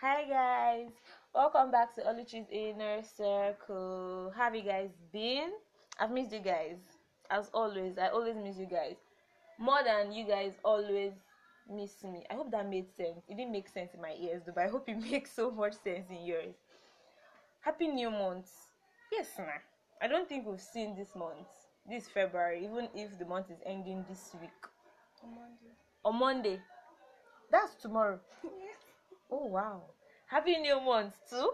Hi guys, welcome back to Oluchi's Inner Circle. How have you guys been? I've missed you guys. As always, I always miss you guys. More than you guys always miss me. I hope that made sense. It didn't make sense in my ears though, but I hope it makes so much sense in yours. Happy New Month. Yes, ma. I don't think we've seen this month, this February, even if the month is ending this week. On Monday. On Monday. That's tomorrow. Oh wow. Happy New Month too.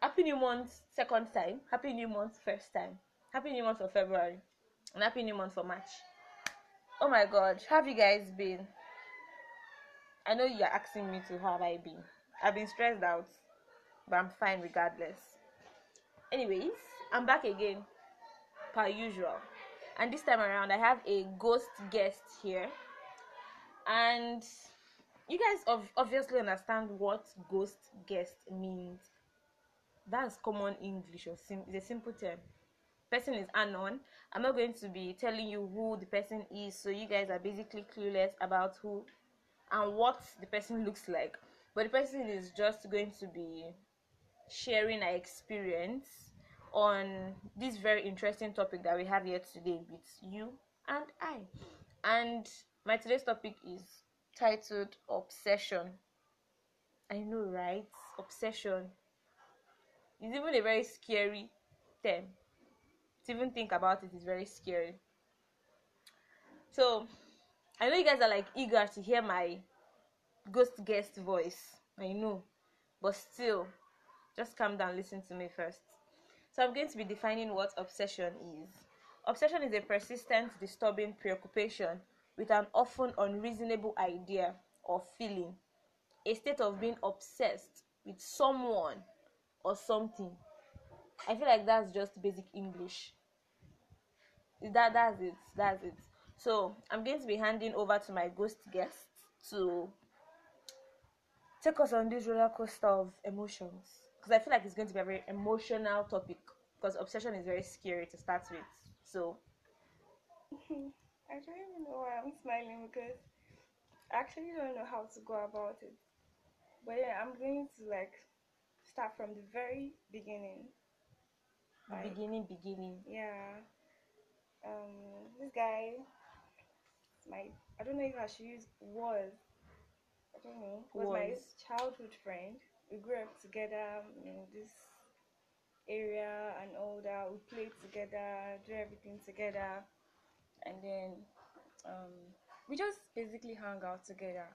Happy New Month second time. Happy New Month first time. Happy New Month for February. And Happy New Month for March. Oh my god, how have you guys been? I know you're asking me to how have I been. I've been stressed out, but I'm fine regardless. Anyways, I'm back again, per usual. And this time around, I have a ghost guest here. And you guys ov- obviously understand what ghost guest means. That's common English or sim- it's a simple term. Person is unknown. I'm not going to be telling you who the person is, so you guys are basically clueless about who and what the person looks like. But the person is just going to be sharing our experience on this very interesting topic that we have here today with you and I. And my today's topic is titled Obsession. I know, right? Obsession. It's even a very scary term. To even think about it is very scary. So, I know you guys are like eager to hear my ghost guest voice. I know. But still, just calm down, listen to me first. So, I'm going to be defining what obsession is. Obsession is a persistent, disturbing preoccupation with an often unreasonable idea or feeling, a state of being obsessed with someone or something. I feel like that's just basic English. That that's it. That's it. So I'm going to be handing over to my ghost guest to take us on this roller coaster of emotions because I feel like it's going to be a very emotional topic because obsession is very scary to start with. So mm-hmm. I don't even know why I'm smiling because I actually don't know how to go about it. But yeah, I'm going to like start from the very beginning. Like, beginning, beginning. yeah. Um, this guy, my I don't know if I should use was. I don't know. Was, my childhood friend. We grew up together in this area and all that. We played together, do everything together, and then um, we just basically hung out together.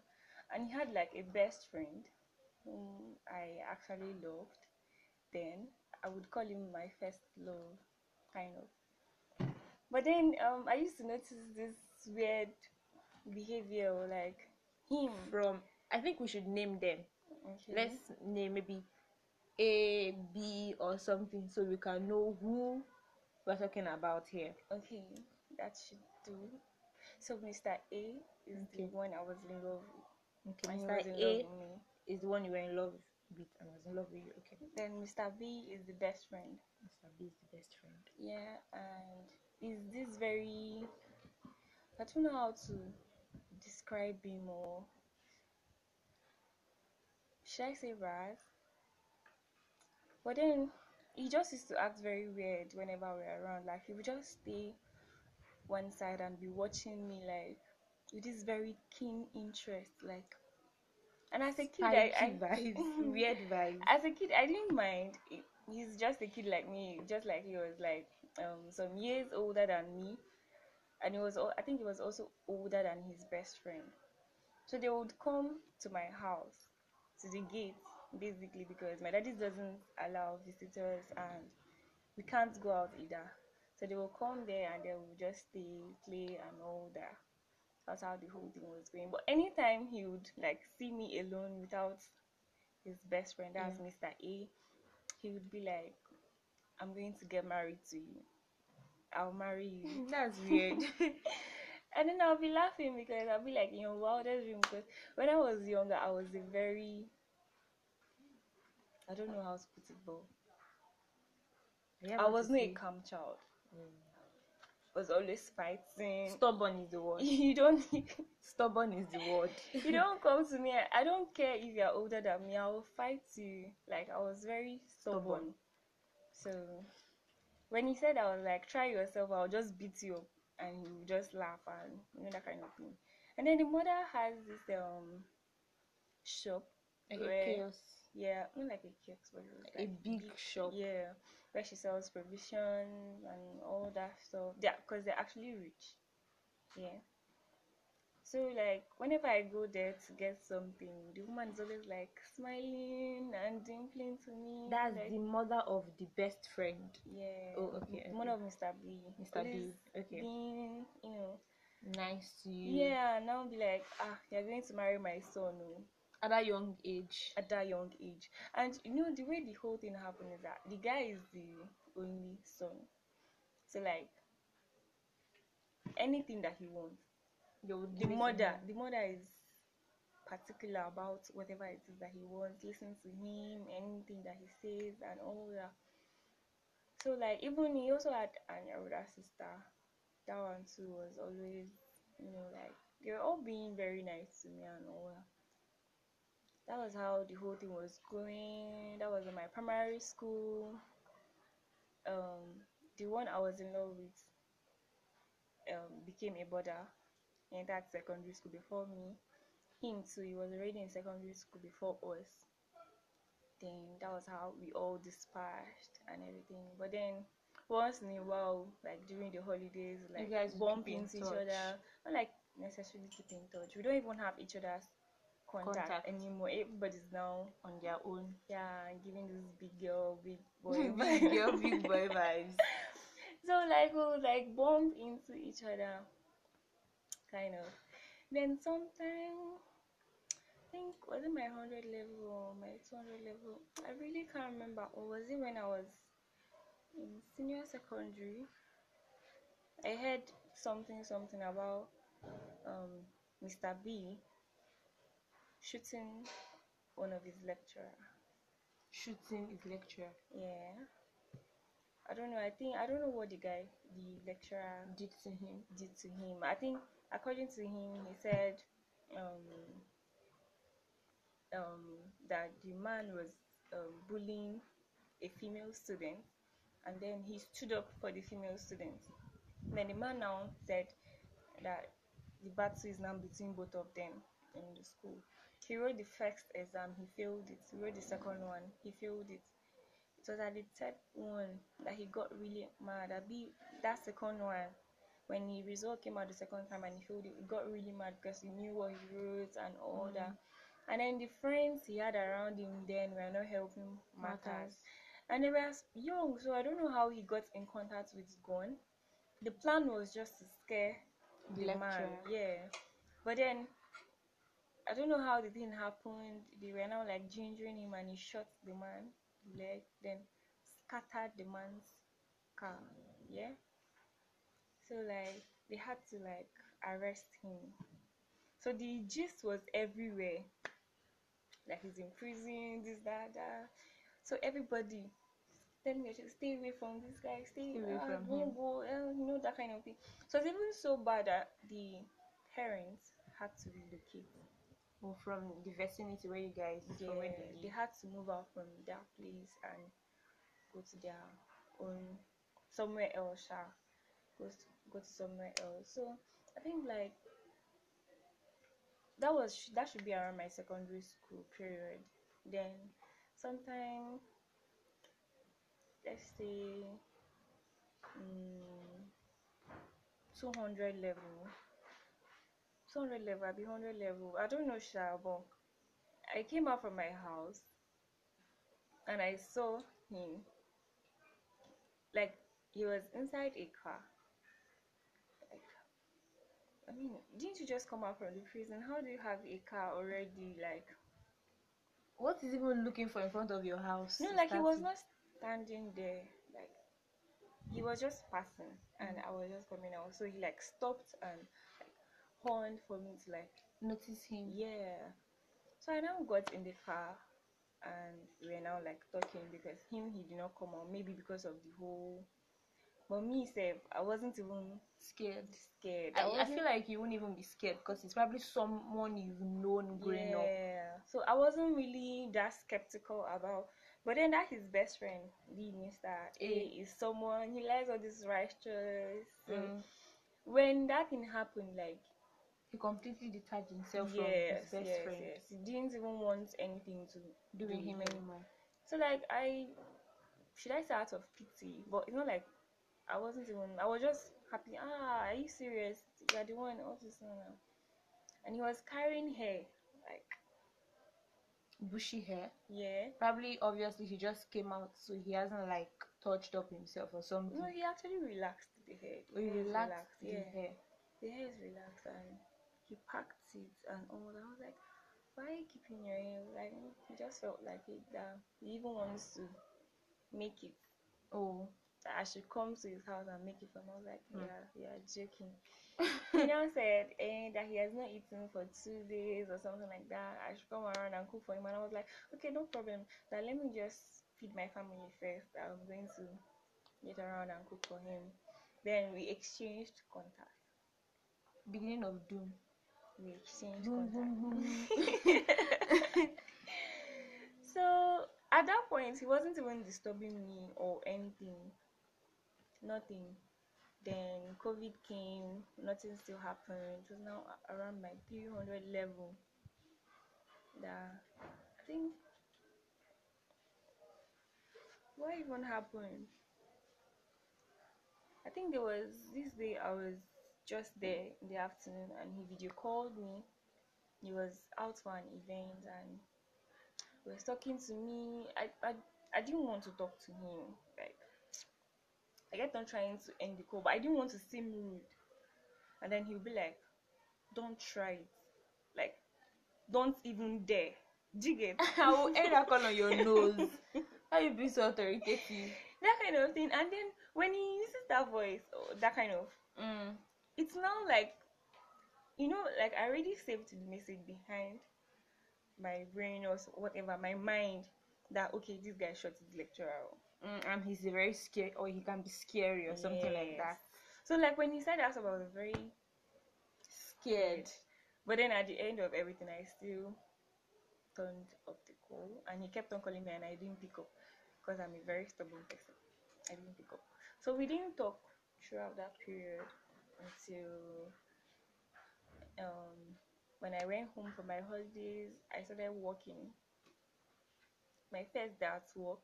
And he had like a best friend whom I actually loved. Then I would call him my first love, kind of. But then um, I used to notice this weird behavior, like him. From I think we should name them. Okay. Let's name maybe A, B, or something so we can know who we're talking about here. Okay, that should do. So Mr. A is Okay. the one I was in love with. Okay, Mr. love A me. is the one you were in love with and was in love with you. Okay, Then Mr. B is the best friend. Mr. B is the best friend. Yeah, and is this very I don't know how to describe him or should I say Raz? But then he just used to act very weird whenever we're around. Like he would just stay one side and be watching me like with this very keen interest. Like and as a kid I, I vibes, weird vibes. as a kid i didn't mind he's just a kid like me just like he was like um some years older than me and he was i think he was also older than his best friend so they would come to my house to the gate basically because my daddy doesn't allow visitors and we can't go out either so they will come there and they will just stay play and all that that's how the whole thing was going but anytime he would like see me alone without his best friend, that's Mr. A, he would be like, I'm going to get married to you. I'll marry you. That's weird. and then I'll be laughing because I'll be like in your wildest dream because when I was younger I was a very I don't know how to put it but You I was not a calm child. Mm. was always fighting. Stubborn is the word. You don't Stubborn is the word. you don't come to me. I- don't care if you're older than me. I will fight you. Like I was very stubborn. Stubborn. So when he said I was like, try yourself, I'll just beat you up and he would just laugh and you know that kind of thing. And then the mother has this um shop. Like where- a chaos. Yeah, not like a kiosk, but was A like big shop. Yeah, where she sells provisions and all that stuff. Yeah, because they're actually rich. Yeah. So like whenever I go there to get something, the woman is always like smiling and dimpling to me. That's like, the mother of the best friend. yeah. Oh, okay, One okay. of Mr. B. Mr. B, okay. Being, you know. Nice to you. Yeah, now be like, ah, you're going to marry my son, oh. At that young age. at that young age. And you know the way the whole thing happened is that the guy is the only son. So like anything that he wants. The give it to mother the mother is particular about whatever it is that he wants, listen to him, anything that he says and all that. So like even he also had an older sister. That one too was always you know like they were all being very nice to me and all that that was how the whole thing was going. That was in my primary school. Um, the one I was in love with um, became a brother in that secondary school before me. Him too, he was already in secondary school before us. Then that was how we all dispersed and everything. But then once in a while, like during the holidays, like guys bump into each touch. other. Not like necessarily keep in touch. We don't even have each other's contact, Contact. anymore. Everybody's now on their own. yeah giving this big girl, big boy big girl, big boy vibes. so like we would like bump into each other, kind of. Then sometime, I think was it my hundred level or my two hundred level? I really can't remember. Or was it when I was in senior secondary? I heard something something about um Mr. B shooting one of his lecturer. Shooting his lecturer. Yeah. I don't know. I think I don't know what the guy, the lecturer, Did to him. did to him. I think according to him, he said um, um, that the man was um, bullying a female student, and then he stood up for the female student. Then the man now said that the battle is now between both of them in the school. He wrote the first exam, he failed it. He wrote the second one, he failed it. It was at the third one that he got really mad. That be that second one, when the result came out the second time and he failed it, he got really mad because he knew what he wrote and all Mhm. that. And then the friends he had around him then were not helping matters. Matters. And they were young, so I don't know how he got in contact with Gon. The plan was just to scare The the man, yeah. But then I don't know how the thing happened. They were now like gingering him, and he shot the man leg, then scattered the man's car. Yeah. So like they had to like arrest him. So the gist was everywhere. Like he's in prison, this, that, that. So everybody telling me to stay away from this guy, stay, away ah, from don't him. go, eh, you know that kind of thing. So it's even so bad that the parents had to relocate. Or from the vicinity where you guys Yeah, they had to move out from that place and go to their own somewhere else. sha. Go to, go to somewhere else. So I think like that was that should be around my secondary school period. Then sometime let's say mm, 200 level 200 level, I'll be 100 level. I don't know, Sha, but I came out from my house and I saw him. Like, he was inside a car. Like, I mean, didn't you just come out from the prison? How do you have a car already? Like, What is even looking for in front of your house? no, like, he was not standing there. Like, he was just passing and I was just coming out. So he, like, stopped and horned for me to, like, notice him. Yeah. So I now got in the car and we are now like talking because him he did not come out maybe because of the whole But me, self, I wasn't even Scared. scared. I, I wasn't- feel like you won't even be scared because it's probably someone you've known growing up. yeah. So I wasn't really that skeptical about. But then that his best friend, the Mister A, A. is someone he likes all this righteous. So Mm. when that thing happened, like He completely detached himself yes, from his best yes, friend. yes, he didn't even want anything to Do with him anymore. So like I should I say out of pity, but it's not like I wasn't even I was just happy. Ah, are you serious? You're the one all this now. And he was carrying hair. Like Bushy hair. yeah. Probably obviously he just came out so he hasn't like touched up himself or something. No, he actually relaxed the hair. The he hair is relaxed the yeah. hair. The hair is relaxed and he packed it and all. I was like, why are you keeping your hair? Like he just felt like it that he even wants to make it Oh. that I should come to his house and make it for him. I was like, Hmm. yeah, yeah, joking. he now said eh, that he has not eaten for two days or something like that. I should come around and cook for him. And I was like, okay, no problem. That let me just feed my family first. I'm going to get around and cook for him. Then we exchanged contact. Beginning of doom. We exchanged Boom, contact. boom. Mm-hmm. so at that point, he wasn't even disturbing me or anything. Nothing. Then COVID came, nothing still happened. It was now around my 300 level. That I think. What even happened? I think there was this day I was just there in the afternoon and he video called me. He was out for an event and he was talking to me. I, I I didn't want to talk to him. Like I kept on trying to end the call, but I didn't want to seem rude. And then he'll be like, Don't try it. Like, don't even dare. Dig get? I will end that call on your nose. How you be so authoritative? that kind of thing. And then when he uses that voice, or that kind of, Mm. It's now like, you know, like I already saved the message behind my brain or whatever, my mind, that okay, this guy shot his lecturer. out. Mm, and he's very scary, or he can be scary or something like that. So like when he said that, I was very Scared. But then at the end of everything, I still turned up the call, and he kept on calling me, and I didn't pick up because I'm a very stubborn person. I didn't pick up, so we didn't talk throughout that period until um when I went home for my holidays. I started working. My first day at work,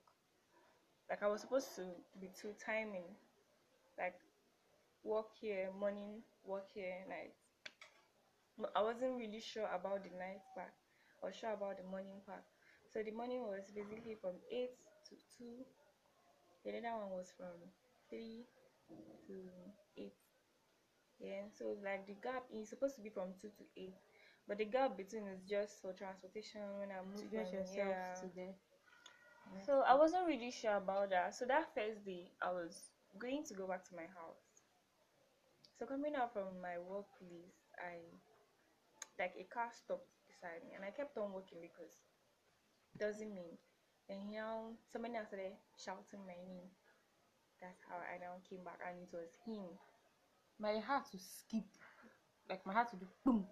like I was supposed to be two timing, like work here morning, work here night. I wasn't really sure about the night part or sure about the morning part. So the morning was basically from 8 to 2. The other one was from 3 to 8. Yeah, so like the gap is supposed to be from 2 to 8. But the gap between is just for transportation when I To move get yourself here. to there. So I wasn't really sure about that. So that first day, I was going to go back to my house. So coming out from my workplace, I like a car stopped beside me, and I kept on walking because it doesn't mean. Then he now somebody else started shouting my name. That's how I now came back, and it was him. My heart to skip. Like my heart to do boom.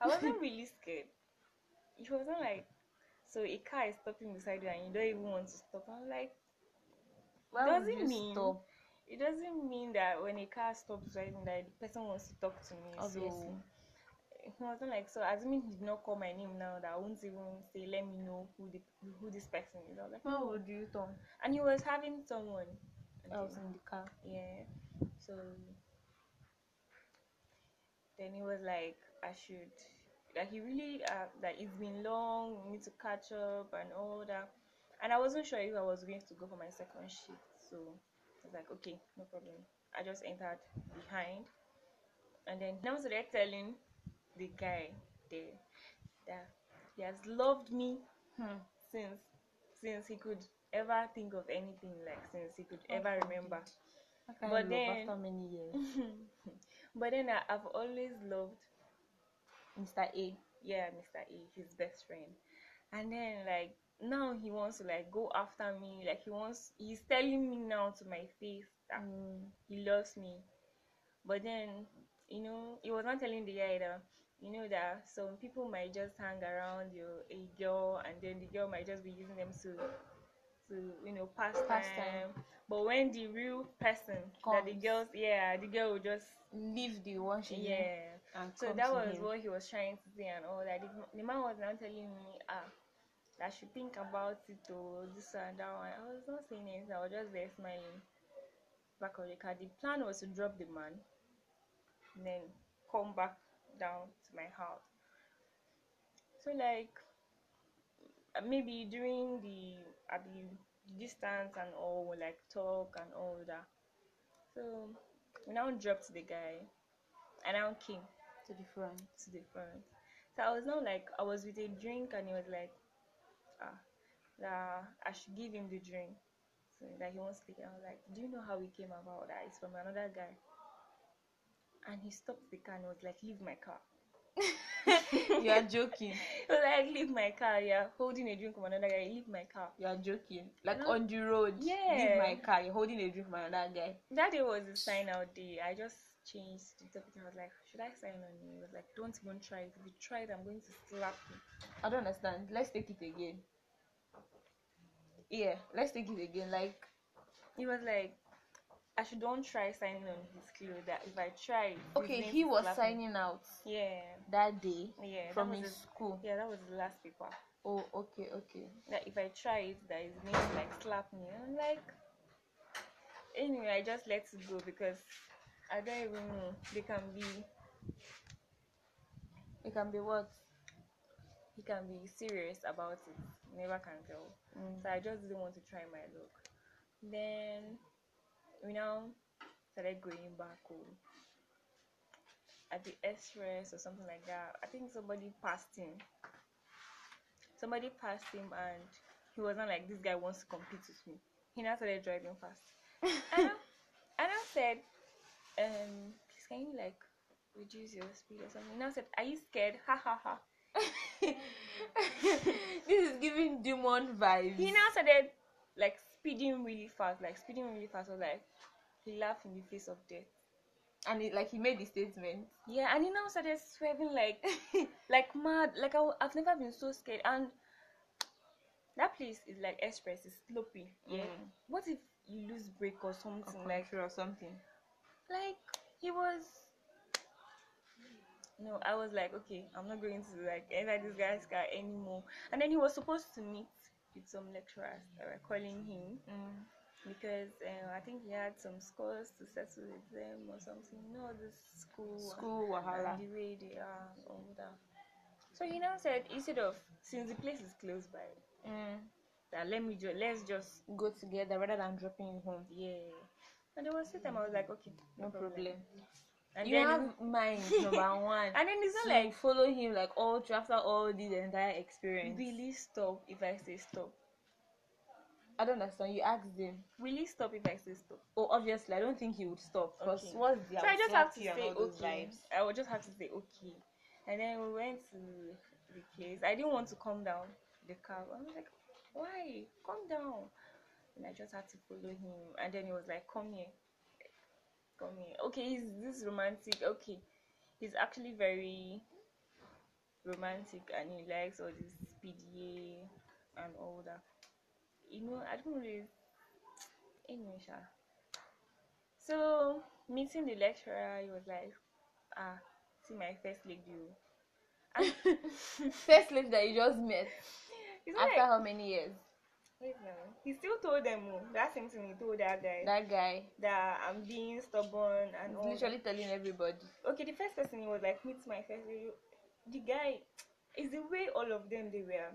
I wasn't really scared. It wasn't like so a car is stopping beside you and you don't even want to stop. I'm like, Why Does it mean- stop? it doesn't mean that when a car stops driving that the person wants to talk to me. Obviously. So he wasn't like so assuming he did not call my name now that I won't even say let me know who the who this person is. I was like, How would you turn? and he was having someone else in the car? yeah. So then he was like, I should like he really uh, that it's been long, we need to catch up and all that. And I wasn't sure if I was going to go for my second shift, so I was like, okay, no problem. I just entered behind, and then now started telling the guy there that he has loved me Hmm. since since he could ever think of anything like since he could ever remember. But then- after many years, but then I, I've always loved Mr. A. yeah Mr. A, his best friend. And then like now he wants to like go after me, like he wants he's telling me now to my face that Mm. he loves me. But then, you know, he was not telling the guy that, you know, that some people might just hang around your a girl and then the girl might just be using them to, to you know, pass, Pass time. But when the real person that the Comes. girls, yeah, the girl will just, Leave the one she yeah. and So that was him. what he was trying to say and all that. The, the man was now telling me, ah, that I should think about it or this and that one. I was not saying anything. I was just there smiling. Back of the car. The plan was to drop the man, and then come back down to my house. So like maybe during the at the distance and all like talk and all that. So we now dropped the guy. And I now came to the front. to the front. So I was now like I was with a drink and he was like, ah, that I should give him the drink. So that he wants to take it. I was like, Do you know how we came about that? It's from another guy. And he stopped the car and was like, Leave my car. You are joking. Like, Leave my car, you're Holding a drink from another guy, leave my car. You are joking. Like No. on the road. Yeah. Leave my car. You're holding a drink from another guy. That day was the sign out day. I just changed the topic. I was like, Should I sign on you? He was like, Don't even try it. If you try it, I'm going to slap you. I don't understand. Let's take it again. Yeah, let's take it again. Like he was like, I should don't try signing on his clothes. That if I try, okay, he was slap me." signing out Yeah, that day yeah. from his school. yeah, that was the last paper. Oh, okay, okay. That if I try it, that going to like slap me. I'm like, anyway, I just let it go because I don't even know. They can be, It can be what? he can be serious about it. Never can tell. Mm. So I just didn't want to try my luck. Then we now started going back home. At the express or something like that. I think somebody passed him. Somebody passed him and he was not like this guy wants to compete with me. He now started driving fast. and, I, and I said, um, please can you like reduce your speed or something? He now said, Are you scared? Ha ha ha. this is giving demon vibes. he now started like speeding really fast, like speeding really fast. I was like, he laughed in the face of death. and it, like he made the statement. Yeah, and he now started swerving like, like mad. Like I, have never been so scared. And that place is like express, it's slopey. Yeah. Mm. What if you lose brake or something? Or Like, or something. like he was. No, I was like, okay, I'm not going to like enter this guy's car anymore. And then he was supposed to meet with some lecturers that were calling him. Mm. because uh, I think he had some scores to settle with them or something. You know, this school, School and wahala. the way they are, and all that. So he now said, instead of since the place is close by, Mm. that let me just let's just Go together rather than dropping you home. yeah. And there was a time I was like, okay, No problem. And you then have mind number one. and then it's not like follow him like all through after all this entire experience. will stop if I say stop? I don't understand. You asked him. Will he stop if I say stop? Oh, obviously, I don't think he would stop because Okay. what's the so I just have to say okay. vibes? I would just have to say okay. And then we went to the place. I didn't want to come down the car. I was like, why? Come down. And I just had to follow him. And then he was like, come here. Okay, he's this romantic. Okay. He's actually very romantic and he likes all this PDA and all that. You know, I don't really anyway, sha. So meeting the lecturer, he was like, ah, see my first lady. oh." And First lady that you just met after like, how many years? Wait now. He still told them oh, that same thing he told that guy that, guy. That I'm being stubborn and is all. literally telling everybody. Okay, the first person he was like, meet my first. The guy is the way all of them they were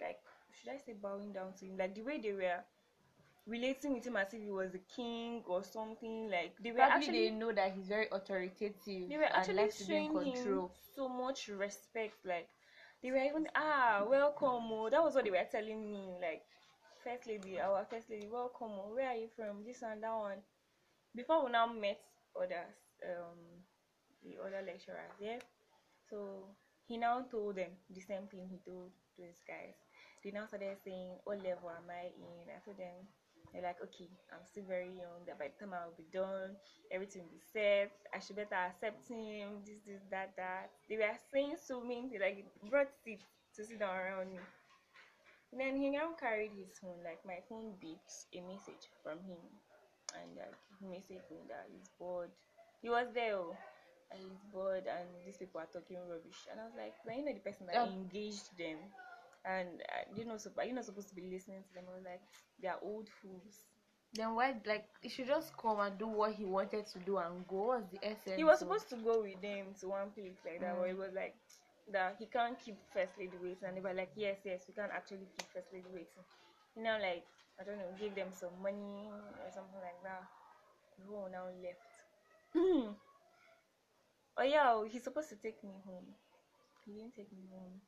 like should I say bowing down to him? Like the way they were relating with him as if he was a king or something. Like they were Probably actually they know that he's very authoritative they were and actually likes to be in showing him so much respect. Like they were even ah welcome. Oh. That was what they were telling me. Like first lady, our first lady, welcome. Oh. Where are you from? This and that one. Before we now met others, um, the other lecturers, yeah. So he now told them the same thing he told those guys. They now started saying, "What level am I in?" I told them, They're like, okay, I'm still very young. That by the time I'll be done, everything will be set. I should better accept him. This, this, that, that. They were saying so many things. Like, brought seats to sit down around me. And then he now carried his phone. Like, my phone beeps a message from him. And like, he messaged me that he's bored. He was there, oh, and he's bored, and these people are talking rubbish. And I was like, when you know the person that Oh. engaged them, and uh, you're not sup- you're not supposed to be listening to them. I was like, they are old fools. Then why like he should just come and do what he wanted to do and go? What's the essence? He was supposed to go with them to one place like that, but Mm. it was like that he can't keep first lady waiting, and they were like, yes, yes, we can't actually keep first lady waiting. You know, like I don't know, give them some money or something like that. Whole now left. oh yeah, oh, he's supposed to take me home. He didn't take me home.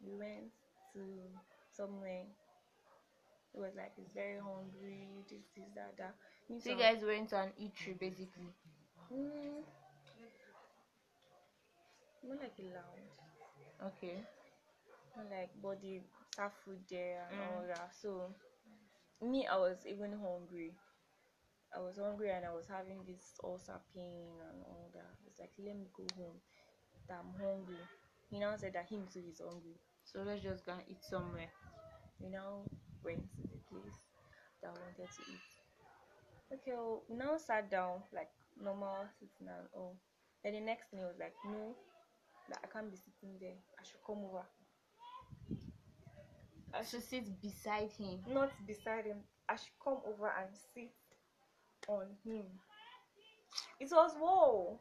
We went to somewhere. It was like he's very hungry. This, this, that, that. Need So you guys went to an eatery basically. Mm. More like a lounge. Okay. More like body serve food there and Mm. all that. So me, I was even hungry. I was hungry and I was having this ulcer pain and all that. It's like let me go home. That I'm hungry. He now said that him too is hungry. So let's just go and eat somewhere. We now went to the place that I wanted to eat. Okay, well, we now sat down like normal sitting and all. Oh. Then the next thing was like, no, that I can't be sitting there. I should come over. I should sit beside him. Not beside him. I should come over and sit on him. It was whoa.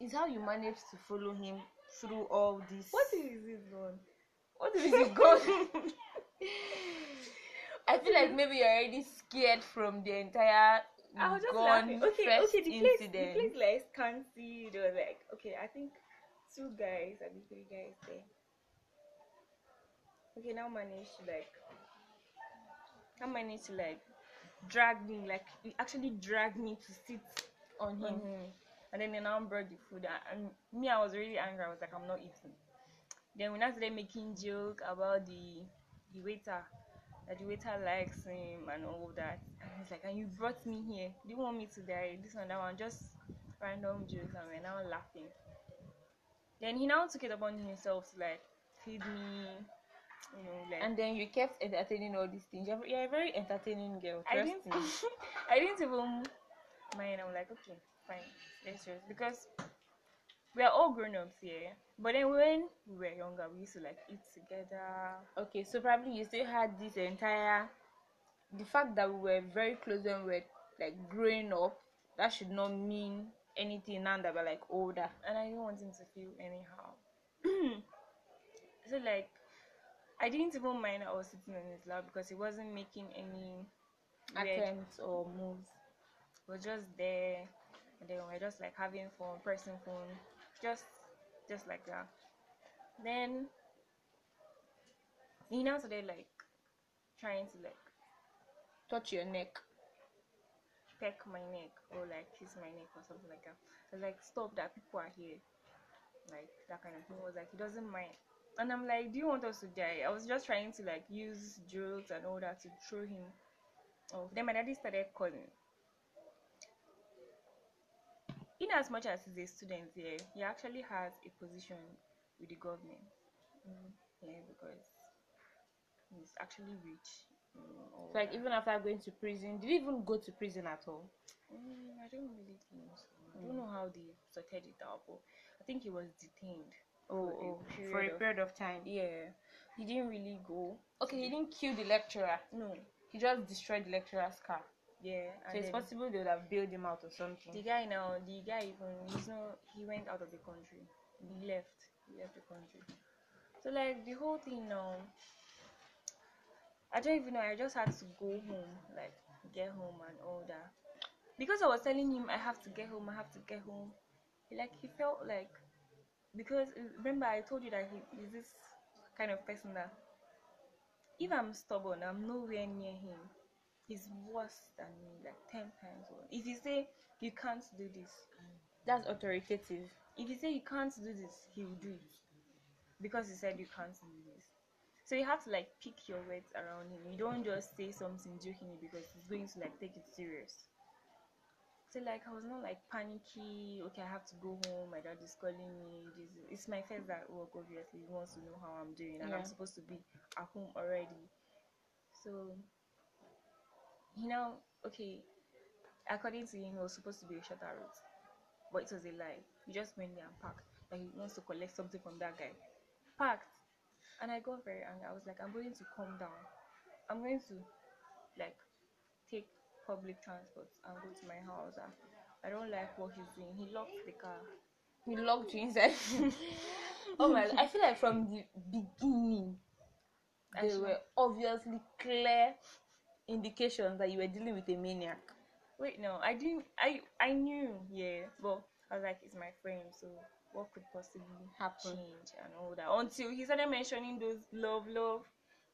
Is how you managed to follow him through all this. What is this one? What is it going? I feel like maybe you're already scared from the entire I was just laughing. Okay, first okay, the place, the place like can't see. They were like, okay, I think two guys, I mean three guys there. Okay, now manage to like, now manage to like drag me, like actually drag me to sit on him. him. And then they now brought the food, and, and me, I was really angry. I was like, I'm not eating. Then we now started making joke about the the waiter, that the waiter likes him and all that. And he's like, and you brought me here. Do you want me to die? This and that one, just random jokes, and we're now laughing. Then he now took it upon himself to like feed me, you know, like. And then you kept entertaining all these things. You're, you're a very entertaining girl. I didn't. me. I didn't even mind. I'm like, okay, fine, let's just because we are all grown ups here. But then when we were younger, we used to like eat together. Okay, so probably you still had this entire the fact that we were very close when we were like growing up. That should not mean anything now that we're like older. and I didn't want him to feel anyhow. so like, I didn't even mind I was sitting on his lap because he wasn't making any. Attempts or moves. He was just there, and then we were just like having fun, pressing phone, just just like that. Then you he now started like trying to like Touch your neck. peck my neck or like kiss my neck or something like that. I was like, stop that people are here. Like that kind of thing. Was like, he doesn't mind. And I'm like, do you want us to die? I was just trying to like use jokes and all that to throw him off. Then my daddy started calling. In as much as he's a student here, he actually has a position with the government. Mm. Yeah, because he's actually rich. mm, like that. even after going to prison, did you even go to prison at all? Mm, I don't really think so. I Mm. don't know how they sorted it out, but I think he was detained. Oh, For a oh, period for a of- period of time. Yeah, he didn't really go. Okay, he didn't kill the lecturer. No, He just destroyed the lecturer's car. Yeah. So it's possible they would have bailed him out or something. the guy now, the guy even he's not. He went out of the country. He left. He left the country. So like the whole thing now. I don't even know. I just had to go home, like get home and all that. Because I was telling him I have to get home, I have to get home. He, like he felt like because remember I told you that he is this kind of person that if I'm stubborn, I'm nowhere near him. He's worse than me, like ten times worse. If you say you can't do this, That's authoritative. if you say you can't do this, he will do it because he said you can't do this. So you have to like pick your words around him. You don't just say something jokingly because he's going to like take it serious. So like I was not like panicky. Okay, I have to go home. My dad is calling me. This is, it's my first at work. Obviously, he wants to know how I'm doing, and Yeah. I'm supposed to be at home already. So you know, okay. According to him, it was supposed to be a shorter route, but it was a lie. He just went there and parked. Like he wants to collect something from that guy. Parked, and I got very angry. I was like, I'm going to calm down. I'm going to like take public transport and go to my house. And I don't like what he's doing. He locked the car. He locked you inside. oh my! I feel like from the beginning, Actually- were obviously clear indications that you were dealing with a maniac. Wait, no, I didn't. I I knew, yeah, but I was like, it's my friend, so what could possibly Happen. change and all that? Until he started mentioning those love, love,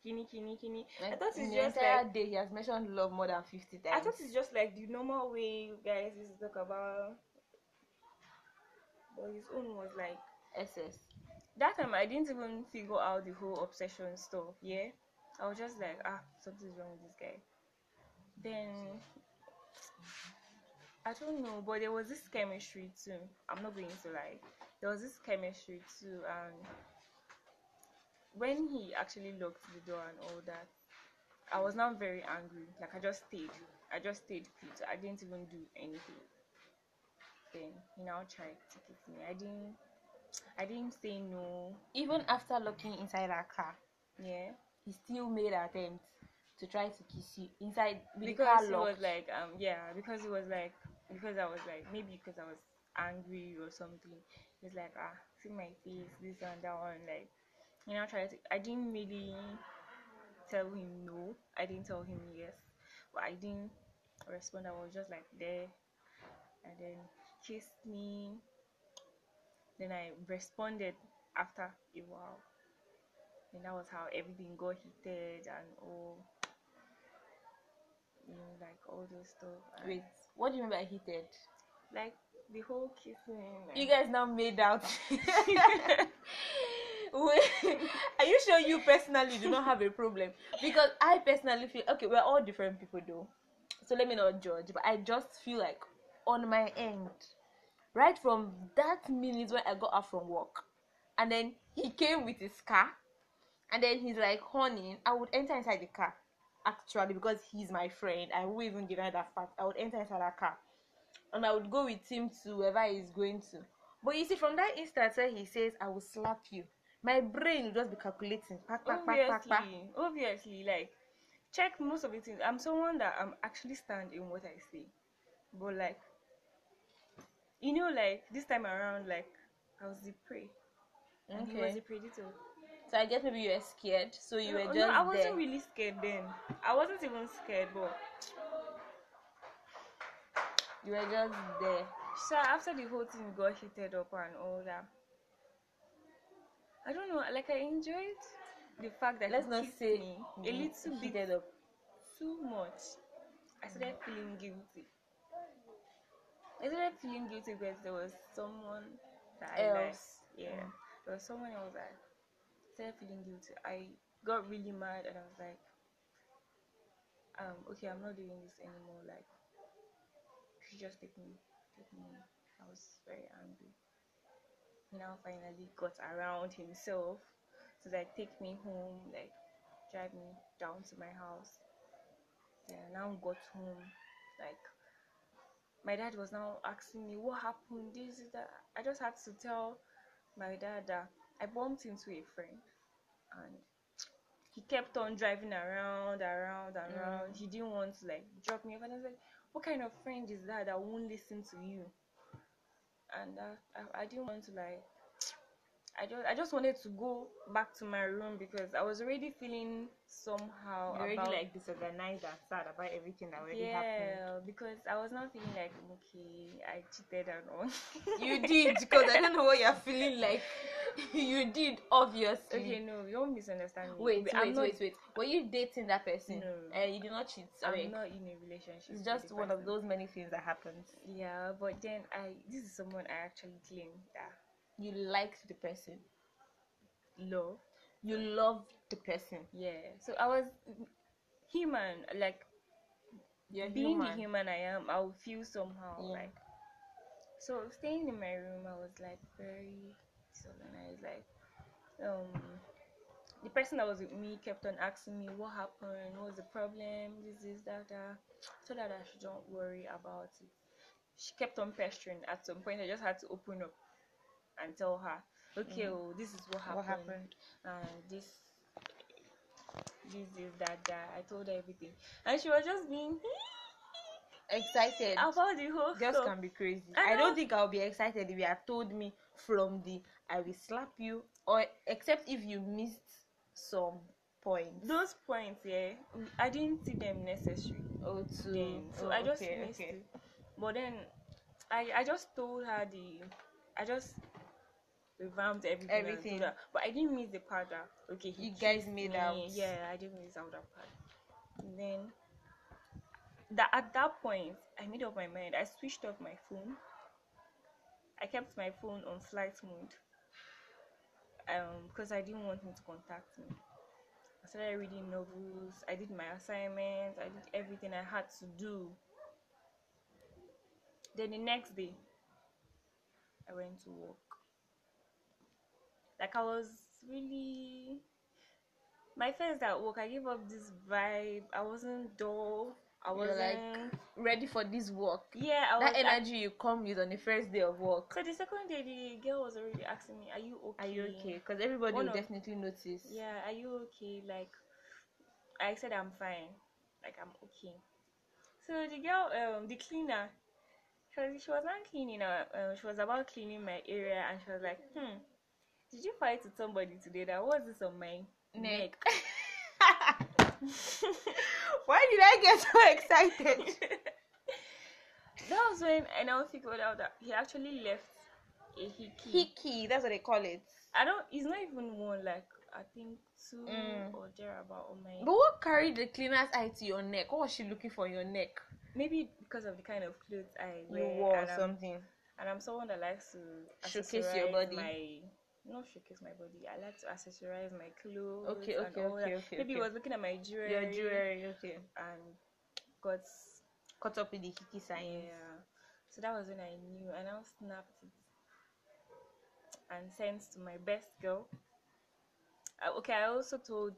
kini, kini, kini. I thought it's just entire like day he has mentioned love more than fifty times. I thought it's just like the normal way you guys used to talk about. But his own was like SS. that time I didn't even figure out the whole obsession stuff. Yeah, I was just like, ah, something's wrong with this guy. Then I don't know, but there was this chemistry too. I'm not going to lie. There was this chemistry too, and when he actually locked the door and all that, I was not very angry. Like I just stayed. I just stayed put. I didn't even do anything. Then he now tried to kiss me. I didn't. I didn't say no. Even after locking inside our car, Yeah, he still made an attempt to try to kiss you inside because it was like um yeah because it was like because I was like maybe because I was angry or something. It's like ah see my face this and that one like you know try to. I didn't really tell him no. I didn't tell him yes, but I didn't respond. I was just like there, and then kissed me. Then I responded after a while. And that was how everything got heated and all you know, like all those stuff. And Wait, what do you mean by heated? like the whole kissing. You guys now made out. Wait, are you sure you personally do not have a problem? Because I personally feel okay. We're all different people, though, so let me not judge. But I just feel like on my end, right from that minute when I got out from work, and then he came with his car, and then he's like honey, I would enter inside the car. Actually, because he's my friend, I won't even deny that fact. I would enter inside that car and I would go with him to wherever he's going to. But you see, from that instant where he says, I will slap you, my brain will just be calculating. Pack, pack, pack, pack, pack. obviously, obviously, like check most of the things. I'm someone that I'm actually stand in what I say, but like you know, like this time around, like I was the prey, and he was Okay. the predator. So I guess maybe you were scared, so you were no, just no, I wasn't there. really scared then. I wasn't even scared, but You were just there. so after the whole thing got heated up and all that, I don't know. Like I enjoyed the fact that Let's not say me a little bit heated up. too much. I started feeling guilty. I started feeling guilty because there was someone that I liked. Else. Yeah, there was someone else that started feeling guilty. I got really mad and I was like, um, okay, I'm not doing this anymore. Like, should just take me, take me. I was very angry. Now finally got around himself to like take me home, like drive me down to my house. Now got home, like my dad was now asking me what happened, this is that. I just had to tell my dad that I bumped into a friend and he kept on driving around, around, and Mm. around. He didn't want to like drop me off, and I was like, "What kind of friend is that that won't listen to you?" And I, I didn't want to like. I just I just wanted to go back to my room because I was already feeling somehow You're already like disorganized and sad about everything that already happened. yeah because I was not feeling like okay I cheated and all. You did, because I don't know what you're feeling like. you did, obviously. Okay, no, you don't misunderstand me. Wait, wait, I'm not, wait, wait. Were you dating that person? No. Uh, you did not cheat. I'm not in a relationship. It's just one of those many things that happens. Yeah, but then I this is someone I actually claim that You liked the person. love. you love the person. Yeah. So I was human, like You're being human. the human I am, I would feel somehow Yeah. like. So staying in my room, I was like very disorganized. Like, um, the person that was with me kept on asking me what happened, what was the problem, this, this, that, that, so that I shouldn't worry about it. She kept on pestering. At some point, I just had to open up and tell her, okay, Mm. oh, this is what happened, What happened? and this, this, is that, that. I told her everything, and she was just being Excited. about the whole Girls stuff. can be crazy. I I, don't know. think I'll be excited if you had told me from the I will slap you or except if you missed some points. those points yeah i didn't see them necessary Oh, to then so oh, i just okay, missed okay. it but then i i just told her the i just revamped everything, Everything. but i didn't miss the part that okay he You guys made me. out. yeah i didn't miss out that part and then that at that point i made up my mind i switched off my phone i kept my phone on flight mode um because i didn't want him to contact me I started reading novels. I did my assignments. I did everything I had to do. Then the next day, I went to work. Like I was really my first day at work. I gave up this vibe. I wasn't dull. I You're wasn't. like, Ready for this work. yeah, I was. That energy you come with on the first day of work. so the second day, the girl was already asking me, "Are you okay? Are you okay? Because everybody One will of- definitely notice. Yeah, are you okay? Like, I said I'm fine. Like I'm okay. So the girl, um, the cleaner, she was, she was not cleaning. Uh, uh, she was about cleaning my area, and she was like, "Hmm, did you fight with somebody today? That was this on my Neck. neck?" Why did I get so excited? that was when I now figured out that he actually left a hickey. Hickey, that's what they call it. I don't. It's not even one. Like I think two Mm. or thereabout on my. But what carried the cleaner's eye to your neck? What was she looking for in your neck? Maybe because of the kind of clothes I You wear. wore and I'm- something. and I'm someone that likes to Showcase your body. My not showcase my body. I like to accessorize my clothes. Okay, and okay, all okay, that. okay. Maybe okay. he was looking at my jewelry. your jewelry, okay. and got Caught up with the hickey signs. yeah. So that was when I knew, and I snapped it and sent to my best girl. Uh, okay, I also told.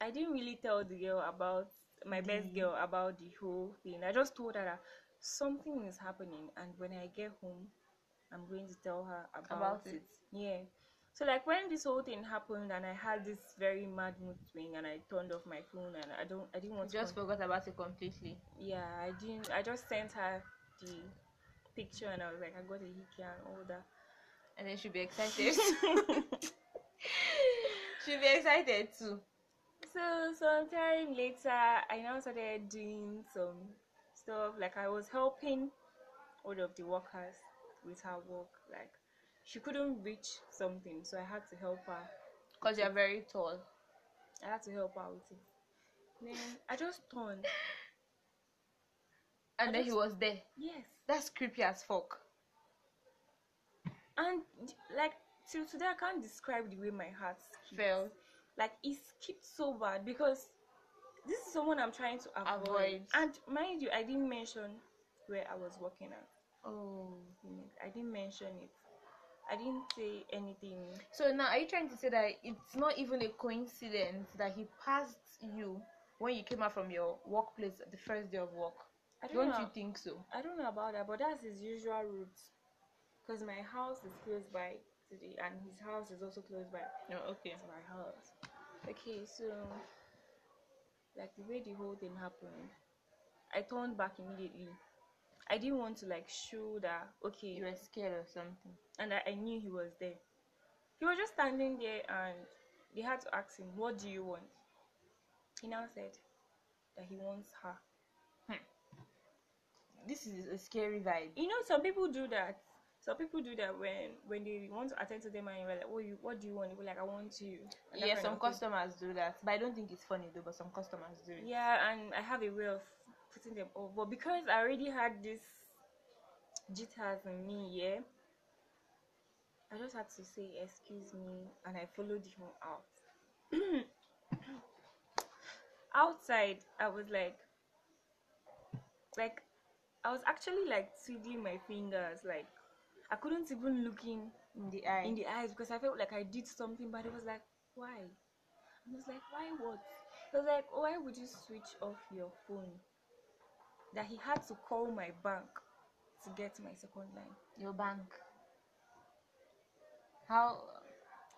I didn't really tell the girl about my best girl about the whole thing. I just told her that something is happening, and when I get home, I'm going to tell her about, About it. it. Yeah. So like when this whole thing happened, and I had this very mad mood swing, and I turned off my phone, and I don't, I didn't want to. Just con- forgot about it completely. yeah, I didn't. I just sent her the picture, and I was like, I got a hickey and all that. And then she'll be excited. she'll be excited too. So sometime later, I now started doing some stuff. Like I was helping all of the workers with her work. Like she couldn't reach something, so I had to help her. Because you're very tall. I had to help her with it. Then I just turned. And I then he was there. Yes. That's creepy as fuck. And like till today, I can't describe the way my heart skipped. Fell. Like it skipped so bad because this is someone I'm trying to avoid. Avoid. And mind you, I didn't mention where I was working at. Oh. I didn't mention it. I didn't say anything. So now are you trying to say that it's not even a coincidence that he passed you when you came out from your workplace the first day of work? I don't, Don't you think so? I don't know about that, but that's his usual route. Because my house is close by today, and his house is also close by No, okay. to my house. Okay, so like the way the whole thing happened, I turned back immediately. I didn't want to like show that okay, You were scared or something. and I, I knew he was there. He was just standing there, and they had to ask him, "What do you want?" He now said that he wants her. Hmm. This is a scary vibe. You know, some people do that. Some people do that when when they want to attend to them and you're like, "What you? What do you want?" They like, "I want you." Yeah, some customers do that, but I don't think it's funny though. But some customers do it. Yeah, and I have a way of putting them off. But because I already had this jitters in me, yeah, I just had to say, excuse me, and I followed him out. outside I was like like I was actually like twiddling my fingers like I couldn't even look in In the eye. in the eyes because I felt like I did something but it was like why? I was like why what? It was like why would you switch off your phone? That he had to call my bank to get my second line. Your bank. How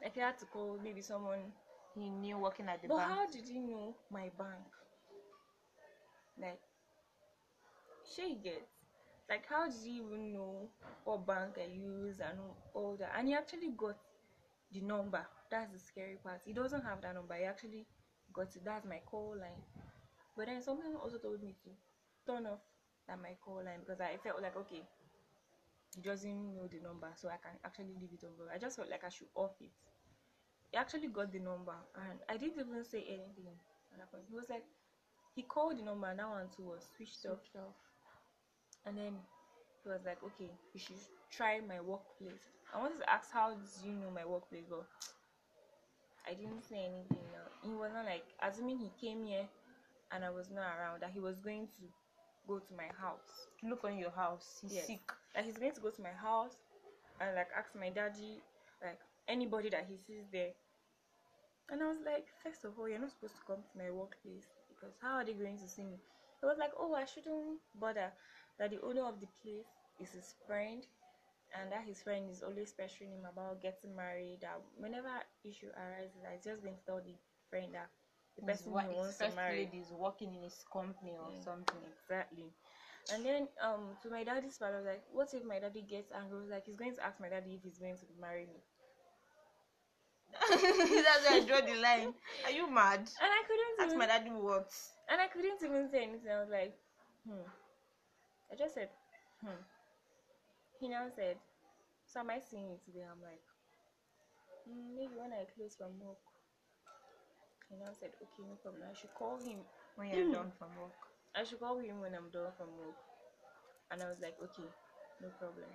Like he had to call maybe someone he knew working at the But bank. how did he know my bank? Like, she gets like how did he even know what bank I use and all that? And he actually got the number. That's the scary part. He doesn't have that number. He actually got it. That's my call line. But then someone also told me to turn off that my call line because I felt like okay, he doesn't know the number, so I can actually leave it on. But I just felt like I should off it he actually got the number and I didn't even say anything. He was like he called the number and that one too was switched off Switched off. and then he was like, Okay, you should try my workplace. I wanted to ask how do you know my workplace but I didn't say anything now. He was not like assuming he came here and I was not around that he was going to go to my house. To look on your house. He's Yes. sick. Like he's going to go to my house and like ask my daddy, like anybody that he sees there. And I was like, first of all, you're not supposed to come to my workplace because how are they going to see me? He was like, oh, I shouldn't bother. That the owner of the place is his friend, and that his friend is always pressuring him about getting married. That whenever issue arises, I just going to tell the friend that the person his wants to marry is working in his company or Yeah. something. Exactly. And then um to my daddy's part, I was like, what if my daddy gets angry? I was like, he's going to ask my daddy if he's going to marry me. That's why I draw the line. Are you mad? And I couldn't Ask even, my daddy what. and I couldn't even say anything. I was like, hmm. I just said, hmm. He now said, so am I seeing you today? I'm like, mm, maybe when I close from work. He now said, okay, no problem. I should call him. When you're hmm. done from work. I should call him when I'm done from work. And I was like, okay, no problem.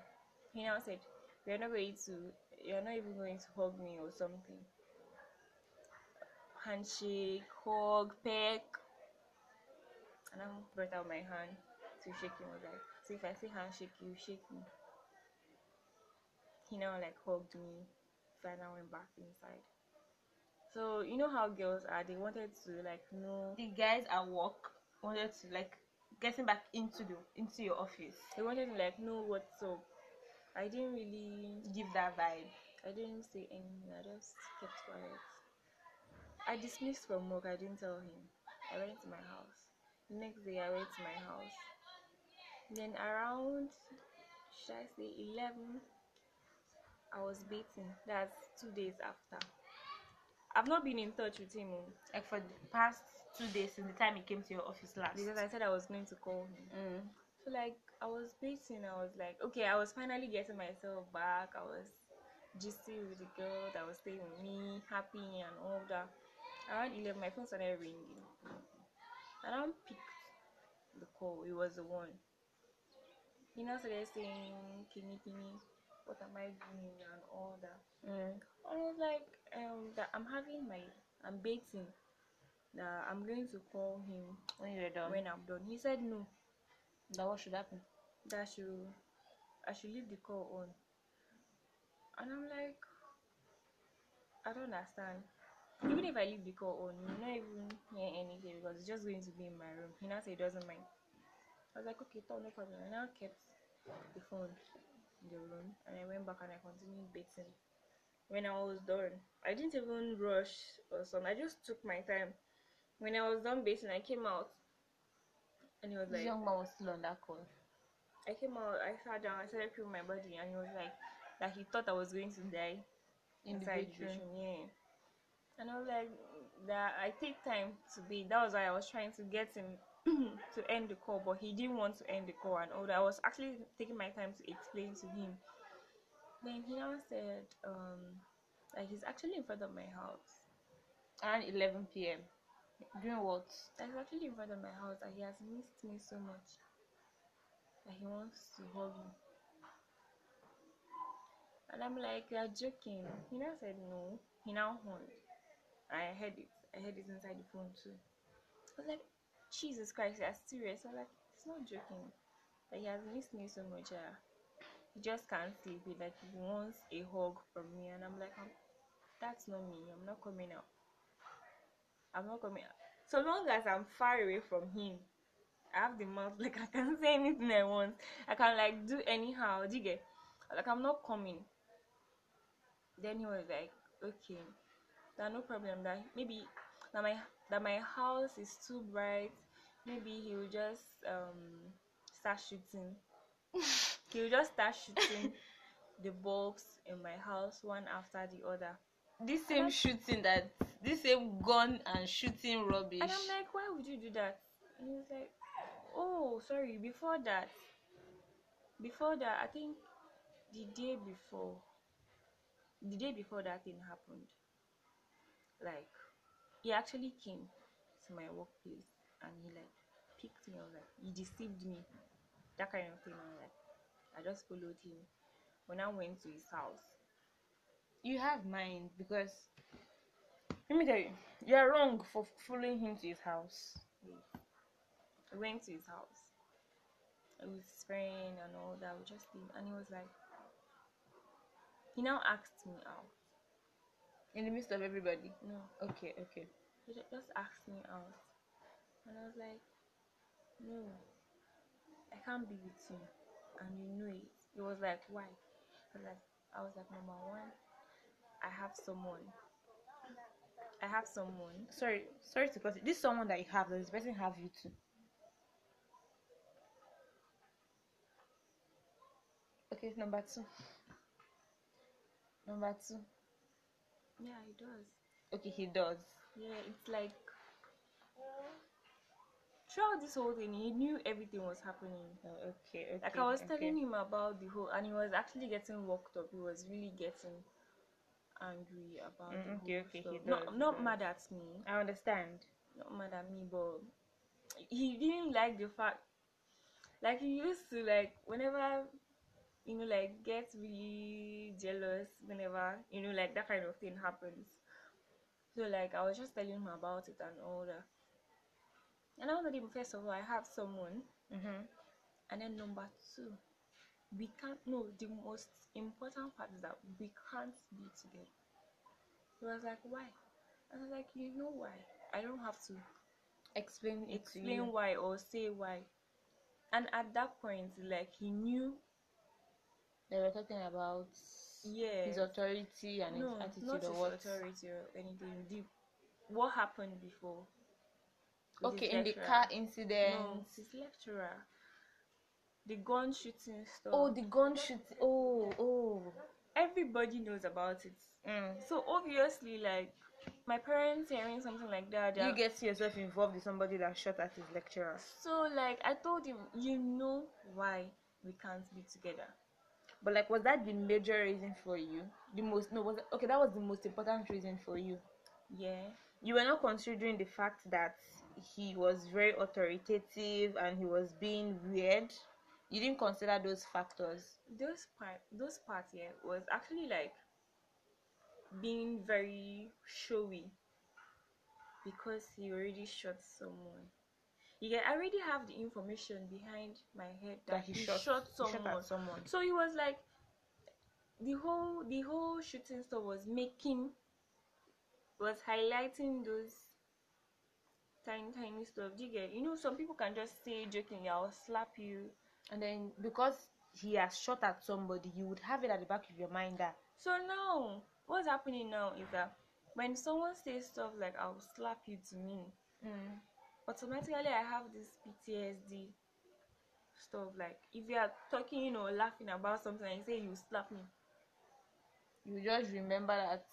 He now said, You're not going to you're not even going to hug me or something. Handshake, hug, peck. And I brought out my hand to shake him. I was like, so if I say handshake, you shake me. He now like hugged me. So I now went back inside. So you know how girls are, they wanted to like know The guys at work wanted to like getting back into the into your office. They wanted to like know what's up. I didn't really Give that vibe. I didn't say anything, I just kept quiet. I dismissed from work, I didn't tell him. I went to my house. The next day I went to my house. Then around should I say eleven I was beaten. That's two days after. I've not been in touch with him oh, Like for the past two days since the time he came to your office last. because I said I was going to call him. Mm. So like I was beating, I was like, okay, I was finally getting myself back. I was gisty with the girl that was staying with me, happy and all that. Around eleven, my phone started ringing, and I picked the call. It was the one. He now started saying, "Kini kini, what am I doing?" and all that. Mm. And I was like, um, that I'm having my, I'm baiting. That I'm going to call him When you're done. when I'm done. He said no. that what should happen? that I should I should leave the call on. And I'm like, I don't understand. Even if I leave the call on, you're not even hear anything because it's just going to be in my room. He now said he doesn't mind. I was like, okay, no problem. And I now kept the phone in the room and I went back and I continued beating. When I was done, I didn't even rush or something. I just took my time. When I was done beating, I came out and he was like, young man was still on that call. I came out, I sat down, I started feeling my body, and he was like, that he thought I was going to die In the inside bedroom. yeah. And I was like, that I take time to be. That was why I was trying to get him to end the call, but he didn't want to end the call, and all that. I was actually taking my time to explain to him. Then he now said, um, like he's actually in front of my house. Around 11 p.m. Doing what? That he's actually in front of my house, and he has missed me so much that he wants to hug me. And I'm like, you're joking. He now said no. He now horned. I heard it. I heard it inside the phone too. I was like, Jesus Christ, you're serious. I'm like, it's not joking. Like he has missed me so much. Uh, he just can't sleep. He like he wants a hug from me, and I'm like, I'm, that's not me. I'm not coming out. I'm not coming out. So long as I'm far away from him, I have the mouth like I can say anything I want. I can like do anyhow. Do you get? Like I'm not coming. Then he was like, okay, that no problem. That maybe that my that my house is too bright. Maybe he will just um start shooting. he will just start shooting the bulbs in my house one after the other. This same shooting that this same gun and shooting rubbish. And I'm like, why would you do that? And he was like, oh, sorry. Before that, before that, I think the day before, the day before that thing happened, like he actually came to my workplace and he like picked me. I was like, he deceived me, that kind of thing. I'm like, I just followed him. When I went to his house, you have mind because let me tell you, you are wrong for following him to his house. I went to his house with his friend and all that. We just did, and he was like, he now asked me out. In the midst of everybody. No, Okay, okay. he just asked me out, and I was like, no, I can't be with you, and you know it. He was like, why? I was like, I was like, number one, I have someone. I have someone. Sorry, sorry to cut it. This someone that you have, does this person have you too? Okay, number two. Number two. Yeah, he does. Okay, he does. Yeah, it's like throughout this whole thing, he knew everything was happening. Oh, okay, okay. Like I was okay. telling him about the whole, and he was actually getting worked up. He was really getting angry about Mm, the okay, whole okay, stuff. he Not not does. mad at me, I understand. not mad at me, but he didn't like the fact. Like he used to like whenever you know like get really jealous whenever you know like that kind of thing happens. So like I was just telling him about it and all that. And I told him first of all I have someone Mm-hmm. and then number two, we can't. No, the most important part is that we can't be together. He was like, why? I was like, you know why? I don't have to Explain it explain why or say why. And at that point, like he knew, They were talking about yeah, his authority and no, his attitude not his or what. authority or anything. The what happened before? Okay, in the car incident. No, his lecturer. The gun shooting stuff. Oh, the gun shoot. Oh, oh. everybody knows about it. Mm. So obviously, like my parents hearing something like that, You get yourself involved with somebody that shot at his lecturer. so like I told him, you know why we can't be together. But like, was that the major reason for you? The most no was okay. That was the most important reason for you. Yeah, You were not considering the fact that he was very authoritative and he was being weird. You didn't consider those factors. those part, those part yeah was actually like being very showy because he already shot someone. You get, I already have the information behind my head that, he, shot, he shot someone. at someone. So he was like, the whole the whole shooting stuff was making was highlighting those tiny tiny stuff. Do you get? You know, some people can just say jokingly, "I'll slap you." And then because he has shot at somebody, you would have it at the back of your mind that So now, what's happening now is that when someone says stuff like "I'll slap you" to me, mm, automatically I have this PTSD stuff. Like if you are talking, you know, laughing about something and you say you slap me, you just remember that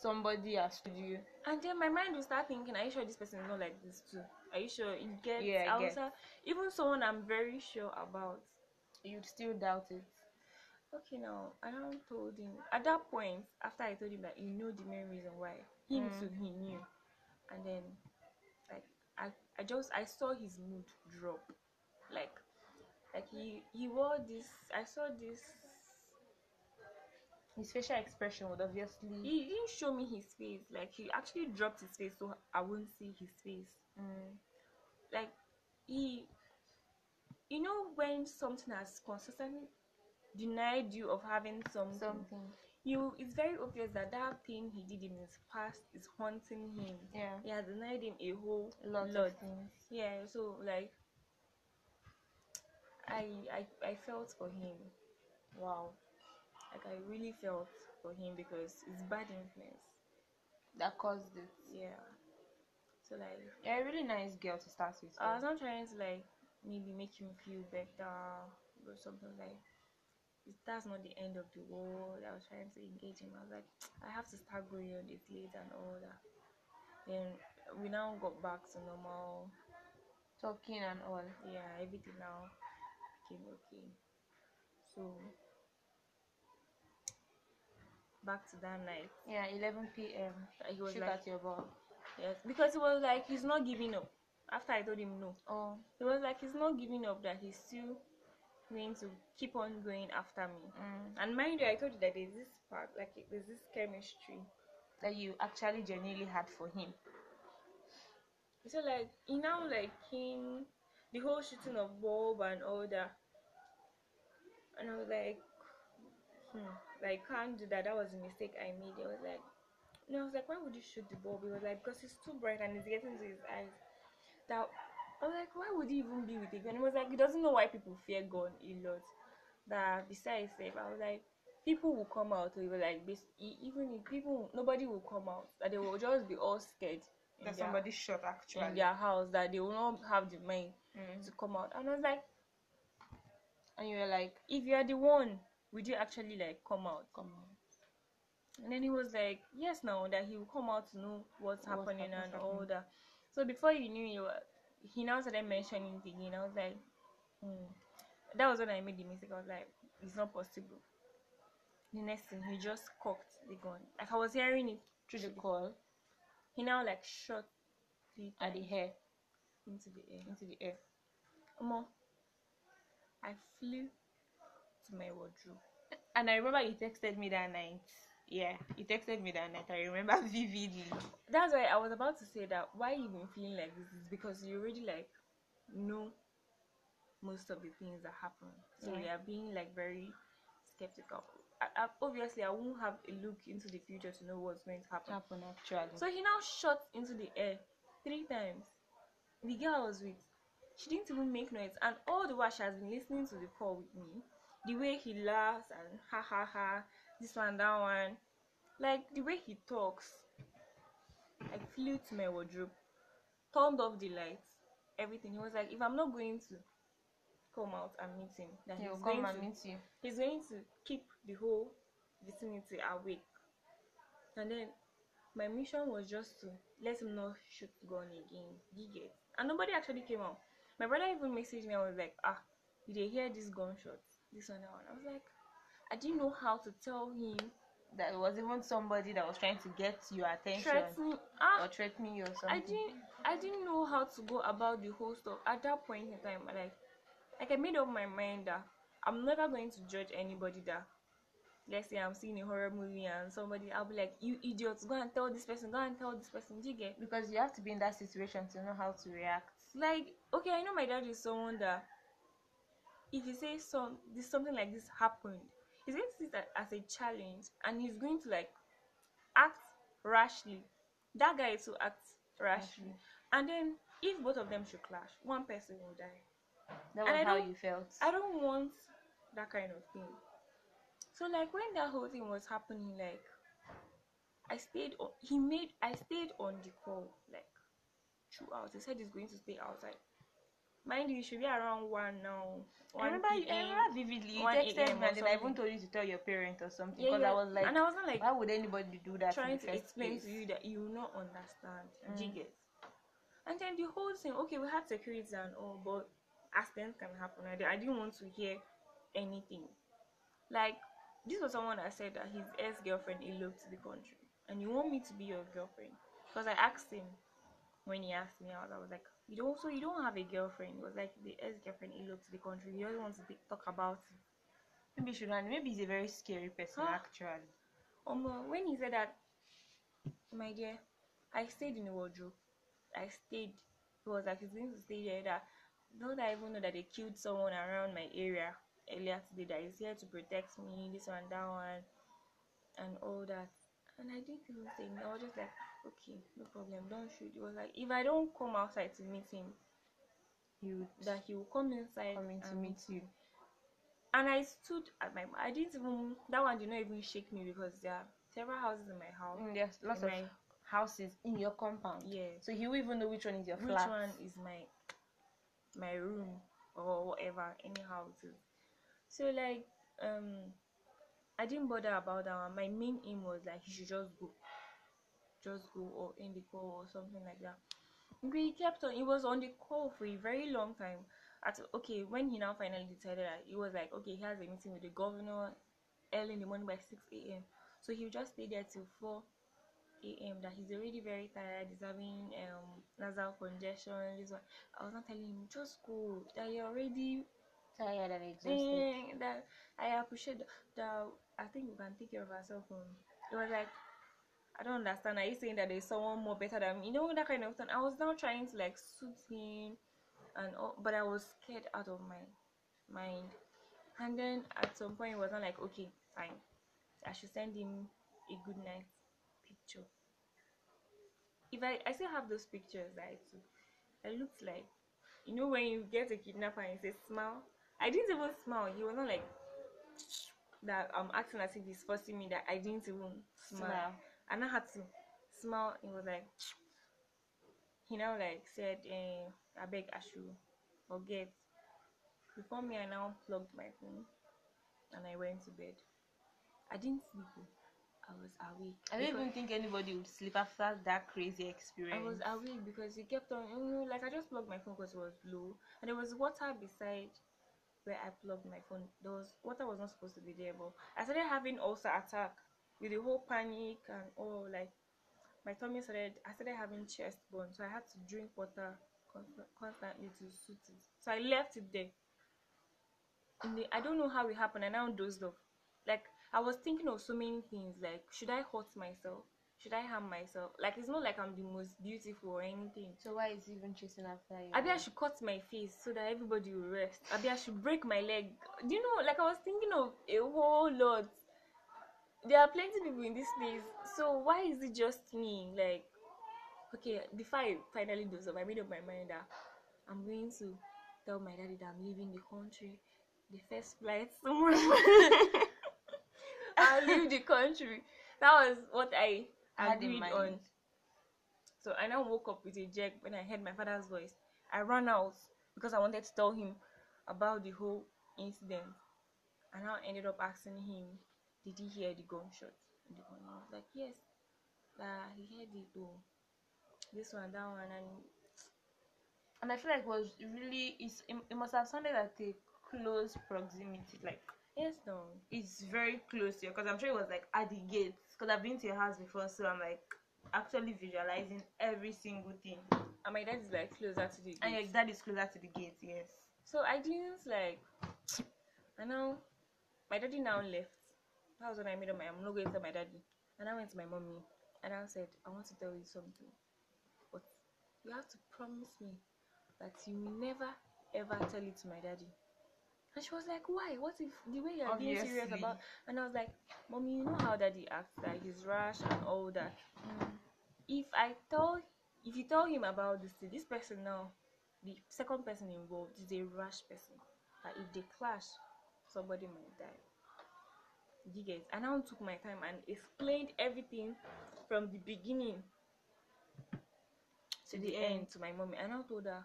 somebody has told you. And then my mind will start thinking, are you sure this person is not like this too? Are you sure it gets Yeah, I get. Even someone I'm very sure about. You'd still doubt it. Okay, now I now told him at that point after I told him that you know the main reason why him Mm. too he knew, and then like I I just I saw his mood drop, like like he he wore this I saw this His facial expression would obviously. He didn't show me his face. Like he actually dropped his face so I wouldn't see his face. Mm. Like he, you know, when something has consistently denied you of having something, Something. you it's very obvious that that thing he did in his past is haunting him. Yeah. He has denied him a whole Lots lot. of things. Yeah, so like I I I felt for him. Wow. Like I really felt for him because it's bad influence. That caused it. Yeah. So like Yeah, a really nice girl to start with. I was not trying to like maybe make him feel better or something like that's not the end of the world. I was trying to engage him. I was like, I have to start going on this late and all that. Then we now got back to normal. talking and all. Yeah, everything now became okay. So back to that night. Yeah, 11 p.m. He was Shoot like, at your ball. yes, because he was like, he's not giving up. After I told him no, Oh, he was like, he's not giving up. That he's still going to keep on going after me. mm. And mind you, I told you that there's this part, like there's this chemistry. that you actually genuinely had for him. So like he now like came the whole shooting of bulb and all that. And I was like, hmm, like can't do that. That was a mistake I made. I was like, no, I was like, why would you shoot the bulb? He was like, because it's too bright and it's getting to his eyes. That I was like, why would he even be with a gun? He was like, he doesn't know why people fear gun a lot. That besides, safe. I was like, people will come out. He was like, bas- e- even if people, nobody will come out. That they will just be all scared. That their- somebody shot actually in their house that they will not have the mind Mm. to come out. And I was like, And you were like, if you are the one, would you actually like come out? come on. And then he was like, yes, now that he will come out to know what's What's happening hap- and all that. So before you knew, you were, he now started mentioning it again. I was like, hmm. That was when I made the mistake. I was like, it's not possible. The next thing, he just cocked the gun. Like I was hearing it Through the call He now like shot three at the hair, into the air. into the air. Omo, I flew to my wardrobe. And I remember you texted me that night. Yeah, you texted me that night. I remember vividly. That's why I was about to say that why you've been feeling like this is because you already like know most of the things that happen. So Yeah. you are being like very skeptical. I, I, obviously, I won't have a look into the future to know what's going to happen. Happened actually. So he now shot into the air three times. The girl I was with, she didn't even make noise, and all the while she has been listening to the call with me. The way he laughs and ha ha ha, this one, that one, like the way he talks. I flew to my wardrobe, turned off the lights, everything. He was like, if I'm not going to come out and meet him, that he he's come and to meet you. he's going to keep the whole vicinity awake. And then my mission was just to let him not shoot gun again. You get? And nobody actually came out. My brother even messaged me. I was like, ah, did they hear this gunshot? This one, that one. I was like, I didn't know how to tell him. That it was even somebody that was trying to get your attention Threatening. Ah, or threatening you or something. I didn't. I didn't know how to go about the whole stuff at that point in time. Like, like I made up my mind that I'm never going to judge anybody that. Let's say I'm seeing a horror movie and somebody, I'll be like, "You idiots! Go and tell this person. Go and tell this person." Do you get? because you have to be in that situation to know how to react. Like, okay, I know my dad is someone that if he says some this something like this happened, he's going to see that as a challenge and he's going to like act rashly. That guy too acts rashly. And then if both of them should clash, one person will die. That was how you felt. I don't want that kind of thing. So like when that whole thing was happening, like I stayed on he made I stayed on the call like throughout. He said he's going to stay outside. Mind you, it should be around one now. I remember, you, I remember vividly. You texted me and then I even told you to tell your parent or something because yeah. I was like, and I was not like why would anybody do that? trying to explain place? to you that you will not understand. You Mm. get? And then the whole thing, okay, we had security and all, but accidents can happen. I, I didn't want to hear anything. Like, this was someone that said that his ex girlfriend eloped to the country, and you want me to be your girlfriend? Because I asked him when he asked me out, I was like, you don't, so you don't have a girlfriend? Was like, the ex girlfriend eloped to the country. He doesn't want to be, talk about it. Maybe should hand. Maybe he's a very scary person Huh? actually. Um, when he said that, my dear, I stayed in the wardrobe. I stayed. He was like, he's going to stay there. That don't I even know that they killed someone around my area earlier today. That is here to protect me. This one, that one, and all that. And I didn't even say. no. I was just like, okay, no problem. Don't shoot. It was like, if I don't come outside to meet him, You that he will come inside coming to meet you. and I stood at my. I didn't even. That one did not even shake me because there are several houses in my house. Mm, there's lots in of my, houses in your compound. yeah. So he will even know which one is your which flat. one is my my room or whatever any houses so like um i didn't bother about that one my main aim was like he should just go just go or end the call or something like that we kept on he was on the call for a very long time at okay when he now finally decided that he was like okay he has a meeting with the governor early in the morning by 6 a.m so he just stay there till 4 a.m. that he's already very tired, he's having um nasal congestion. This one, I was not telling him just go. That you're already Tired and exhausted. eh, that I appreciate that, that I think we can take care of ourselves. Um, it was like I don't understand. Are you saying that there's someone more better than me? You know that kind of thing. I was now trying to like suit him, and all, but I was scared out of my mind. And then at some point, it was not like okay, fine. I should send him a good night picture. If I, I still have those pictures that I took, I looked like, you know, when you get a kidnapper and you say smile. I didn't even smile. He was not like that. I'm acting as if he's forcing me that I didn't even smile. Smile. And I had to smile. He was like, he now like said, eh, I beg I should forget. Before me, I now plugged my phone and I went to bed. I didn't sleep. I was awake. I don't even think anybody would sleep after that crazy experience. I was awake because he kept on, you know, like I just plugged my phone because it was low, and there was water beside where I plugged my phone. There was water was not supposed to be there, but I started having ulcer attack with the whole panic and all. Like my tummy started, I started having chest burn, so I had to drink water const- constantly to suit it. So I left it there. The, I don't know how it happened. And I now dozed off. Like I was thinking of so many things. Like should I hurt myself? Should I harm myself? Like it's not like I'm the most beautiful or anything. so why is he even chasing after you? Maybe I should cut my face so that everybody will rest. Maybe I should break my leg. Do you know? Like I was thinking of a whole lot. There are plenty people in this place. So why is it just me? Like, okay, before I finally do so, I made up my mind that I'm going to tell my daddy that I'm leaving the country. The first flight tomorrow. I'll leave the country. That was what I had in agreed mind. on. So I now woke up with a jerk when I heard my father's voice. I ran out because I wanted to tell him about the whole incident. And I ended up asking him, Did he hear the gunshot? in the was like, Yes. That he heard it though. This one, that one, and and I feel like it was really it's, it, it must have sounded at a close proximity, like yes, no. it's very close here because I'm sure it was like at the gate because I've been to your house before, so I'm like actually visualizing every single thing. And my dad is like closer to the gate. And your dad is closer to the gate, yes. So I didn't like. And now, my daddy now left. That was when I made up my. I'm not going to tell my daddy. And I went to my mommy, and I said, I want to tell you something, but you have to promise me that you will never ever tell it to my daddy. And she was like, Why? What if the way you're being serious about? And I was like, Mommy, you know how daddy acts, like he's rash and all that. Mm. If I tell, if you tell him about this, thing, this person now, the second person involved is a rash person. That if they clash, somebody might die. You get? I now took my time and explained everything from the beginning to the end to my mommy. And I told her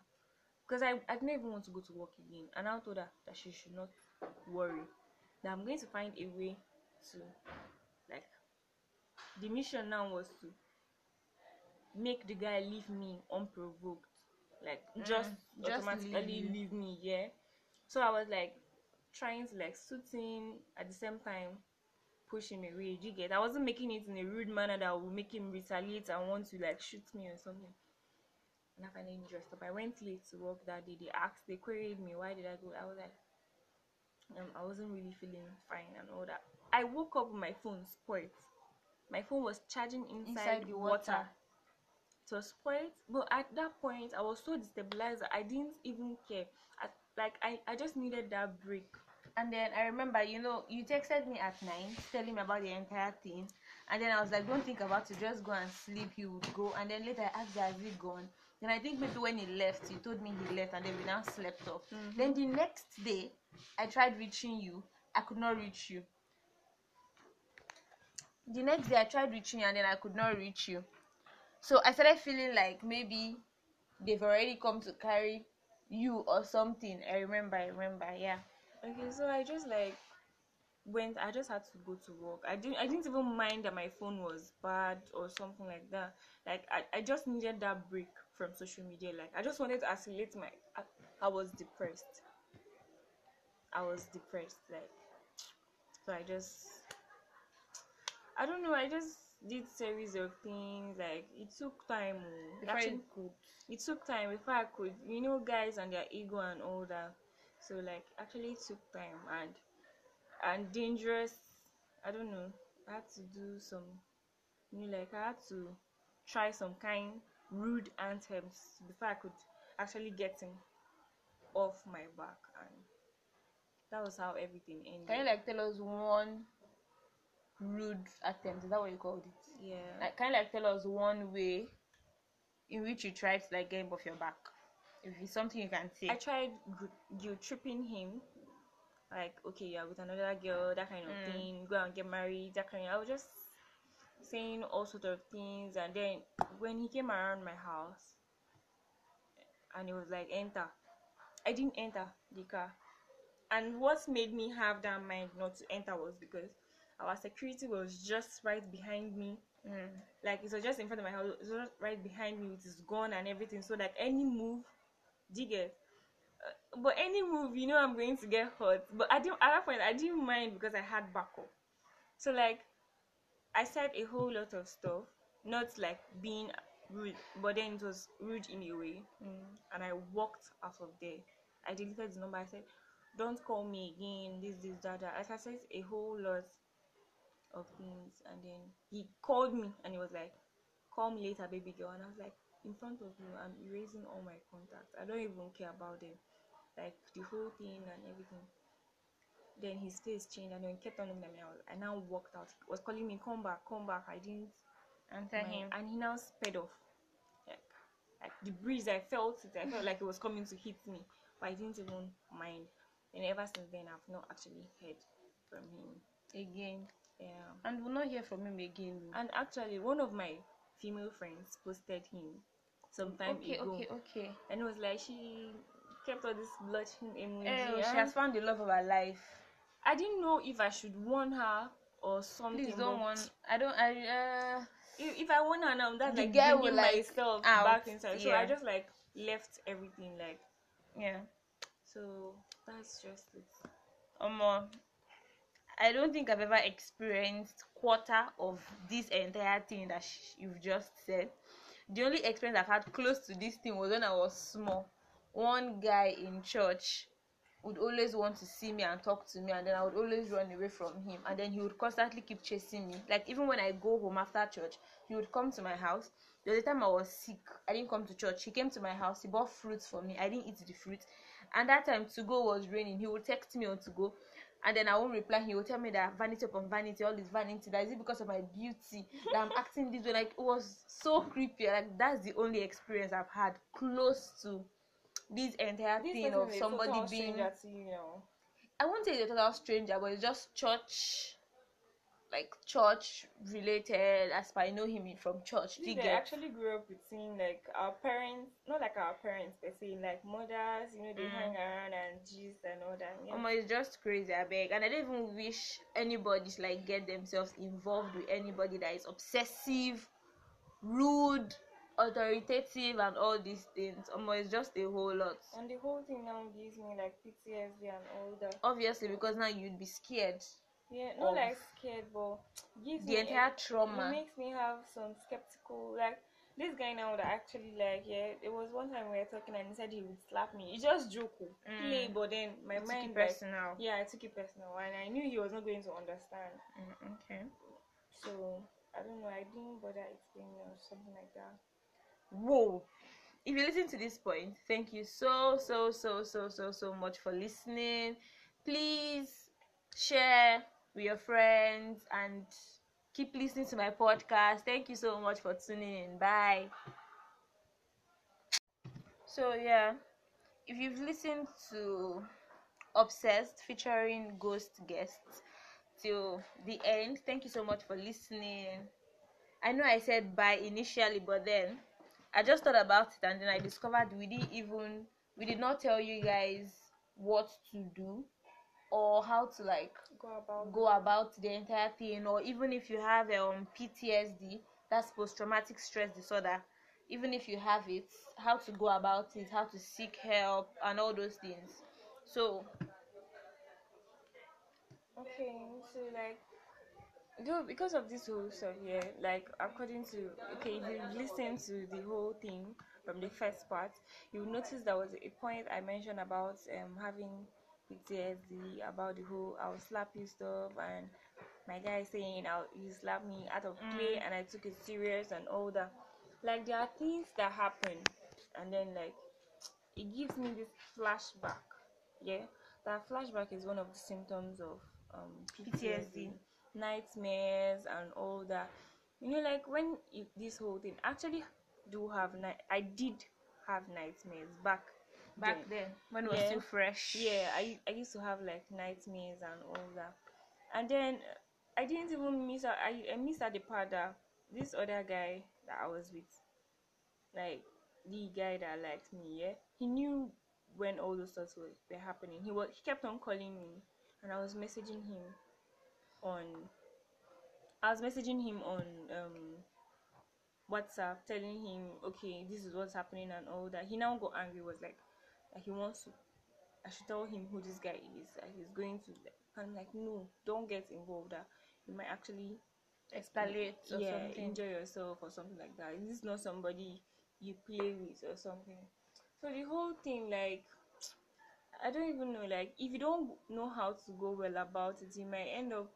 because I, I didn't even want to go to work again. And I told her that she should not worry. That I'm going to find a way to like the mission now was to make the guy leave me unprovoked. Like just Mm, just automatically leave leave, me, yeah. So I was like trying to like suit him at the same time push him away. Do you get? I wasn't making it in a rude manner that would make him retaliate and want to like shoot me or something. And I finally dressed up. I went late to work that day. They asked, they queried me, why did I go? I was like, um, I wasn't really feeling fine and all that. I woke up with my phone spoiled. My phone was charging inside, Inside the the water. water. It was spoiled, but at that point, I was so destabilized. I didn't even care. I, like I, I just needed that break. And then I remember, you know, you texted me at nine telling me about the entire thing. And then I was like, don't think about it, just go and sleep. He would go. And then later I asked, has he gone? Then I think maybe when he left, he told me he left, and then we now slept off. Mhm. Then the next day, I tried reaching you. I could not reach you. The next day, I tried reaching you, and then I could not reach you. So I started feeling like maybe they've already come to carry you or something. I remember, I remember, yeah. Okay, so I just like went. I just had to go to work. I didn't. I didn't even mind that my phone was bad or something like that. Like I, I just needed that break from social media. Like I just wanted to isolate my. I, I was depressed. I was depressed. Like so, I just. I don't know. I just did series of things. Like it took time. oh. It Before actually you could it took time before I could, you know, guys and their ego and all that. So like, actually, it took time and and dangerous. I don't know. I had to do some, you know, like I had to try some kind rude anthems before I could actually get him off my back, and that was how everything ended. Can you like tell us one rude attempt? Is that what you called it? yeah. Like, can you like tell us one way in which you tried to like get him off your back? If it's something you can say. I tried gu- guilt tripping him, like okay, you're with another girl, that kind of Mm. thing. Go and get married, that kind. Of, I was just saying all sort of things, and then when he came around my house, and he was like, "Enter," I didn't enter the car. And what made me have that mind not to enter was because our security was just right behind me Mm. like it was just in front of my house it was just right behind me with his gun and everything so like any move do you get uh, but any move you know i'm going to get hurt. But i didn't at that point i didn't mind because i had backup. So like i said a whole lot of stuff not like being rude but then it was rude in a way. Mm. and i walked out of there. I deleted the number. I said don't call me again this this that that. Like i said a whole lot of things. And then he called me and he was like call me later baby girl. And i was like in front of you i'm erasing all my contacts. I don't even care about them. Like the whole thing and everything. Then his face changed. And then he kept on looking at me. I, was, I now walked out. He was calling me come back come back. I didn't Answer him. and he now sped off. Like, like the breeze i felt it. I felt like it was coming to hit me. But i didn't even mind. And ever since then i've not actually heard from him. Again. yeah. And we'll not hear from him again. and actually one of my female friends posted him some time okay, ago okay, okay. and it was like she kept all this blushing emoji Oh, she has found the love of her life. i didn't know if i should warn her or something Please don't want. I don't. I. Uh, if, if i warn her now that's like will, bringing like, myself out, back inside so i just like left everything like yeah. so that's just it Um. I don't think I've ever experienced quarter of this entire thing that sh- you've just said. The only experience I've had close to this thing was when I was small. One guy in church would always want to see me and talk to me, and then I would always run away from him. And then he would constantly keep chasing me. Like even when I go home after church, he would come to my house. The other time I was sick, I didn't come to church. He came to my house. He bought fruits for me. I didn't eat the fruit. And that time to go was raining. He would text me on to go and then I won't reply. He will tell me that vanity upon vanity, all this vanity. That is it because of my beauty that I'm acting this way. Like it was so creepy. Like that's the only experience I've had close to this entire this thing of somebody being. you know I won't say it's a total stranger, but it's just church, like church related. As I know him from church. Do you they get? actually grew up with seeing like our parents, not like our parents, per se, like mothers, you know, they Mm. hang around and gist and all that. Yeah. Omo, it's just crazy, I beg. And I don't even wish anybody to like get themselves involved with anybody that is obsessive, rude, authoritative, and all these things. Omo, it's just a whole lot. and the whole thing now gives me like PTSD and all that. Obviously, because now you'd be scared. Yeah, not like scared, but gives The me entire It trauma. makes me have some skeptical, like this guy now that actually like yeah, it was one time we were talking and he said he would slap me. He just joke, oh, play, Mm. but then my You took it mind like, personal. yeah, I took it personal and I knew he was not going to understand. Mm, okay. So I don't know. I didn't bother explaining or something like that. Whoa. If you listen to this point, thank you so, so, so, so, so, so much for listening. Please share with your friends and keep listening to my podcast. Thank you so much for tuning in. Bye. So, yeah, if you've listened to Obsessed featuring ghost guests till the end, thank you so much for listening. I know I said bye initially, but then I just thought about it and then I discovered we didn't even we did not tell you guys what to do or how to like Go about. go about the entire thing or even if you have um PTSD that's post traumatic stress disorder even if you have it how to go about it how to seek help and all those things so Okay, so like, though because of this whole stuff here, like according to okay, if you listen to the whole thing from the first part, you notice there was a point I mentioned about um having PTSD about the whole I was slap you stuff and my guy saying I'll you slap me out of play Mm. and I took it serious and all that. Like there are things that happen and then like it gives me this flashback. Yeah, that flashback is one of the symptoms of um, PTSD, PTSD. nightmares, and all that. You know, like when you, this whole thing actually do have night. I did have nightmares back back then. then when it was Yeah. still fresh Yeah, I I used to have like nightmares and all that, and then I didn't even miss out. I, I missed out the part that this other guy that I was with, like the guy that liked me, yeah, he knew when all those thoughts were, were happening. He was he kept on calling me, and I was messaging him on. I was messaging him on um WhatsApp, telling him, okay, this is what's happening and all that. He now got angry. Was like, like he wants to I should tell him who this guy is. That he's going to. I'm like, no, don't get involved. That you might actually escalate or yeah something enjoy yourself or something like that. This is not somebody you play with or something. So the whole thing, like, I don't even know. Like, if you don't know how to go well about it, you might end up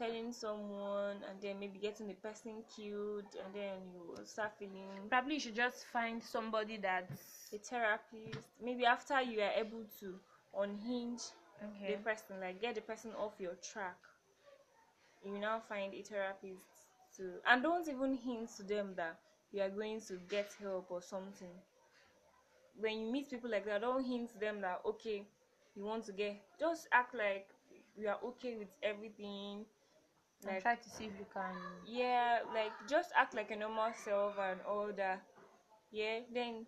telling someone and then maybe getting the person killed and then you start feeling probably you should just find somebody that's a therapist. Maybe after you are able to unhinge okay. the person like get the person off your track you now find a therapist to and don't even hint to them that you are going to get help or something. When you meet people like that don't hint to them that okay you want to get just act like you are okay with everything and like try to see if you can yeah like just act like a normal self and all that. Yeah then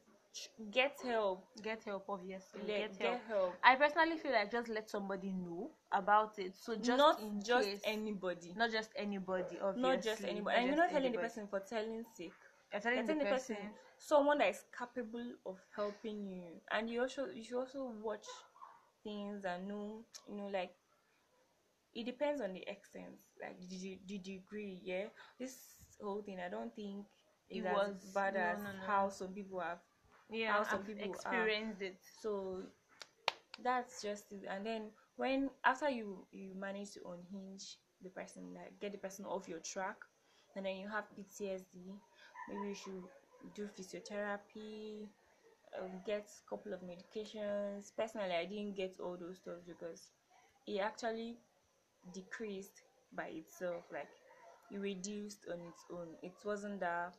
get help. get help obviously. Get help get help. i personally feel like just let somebody know about it. So just not just case, anybody. Not just anybody obviously not just anybody. And you're not telling the person for telling sake. You're telling, you're telling the the person, person. someone that is capable of helping you. And you also you should also watch things and know you know like it depends on the extent like the, the, degree yeah this whole thing i don't think It as was- bad no, as no, no. how some people have yeah how some I've people are. experienced it so that's just it and then when after you you manage to unhinge the person like get the person off your track and then you have ptsd maybe you should do physiotherapy um, get a couple of medications personally i didn't get all those stuff because it actually decreased by itself like it reduced on its own. It wasn't that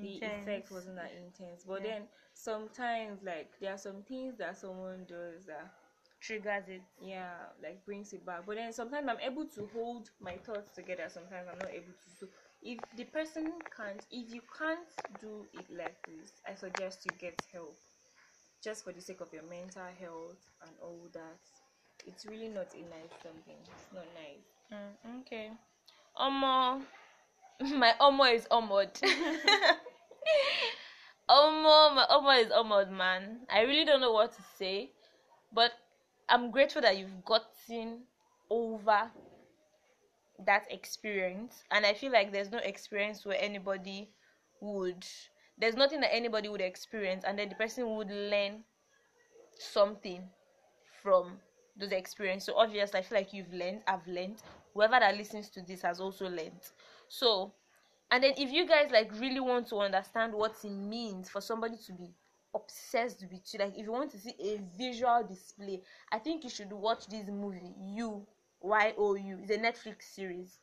the effect wasn't that intense. But Yeah. then sometimes like there are some things that someone does that triggers it. Yeah like brings it back. But then sometimes i'm able to hold my thoughts together. Sometimes i'm not able to. So if the person can't if you can't do it like this i suggest you get help. Just for the sake of your mental health and all that it's really not a nice something. It's not nice. Mm, okay. Omo. My omo is omod omo my omo is omod man. I really don't know what to say but i'm grateful that you've gotten over that experience and i feel like there's no experience where anybody would there's nothing that anybody would experience and then the person would learn something from those experiences so obviously i feel like you've learned i've learned. Whoever that listens to this has also learned. So and then if you guys like really want to understand what it means for somebody to be obsessed with you like if you want to see a visual display i think you should watch this movie you y o u. It's a netflix series.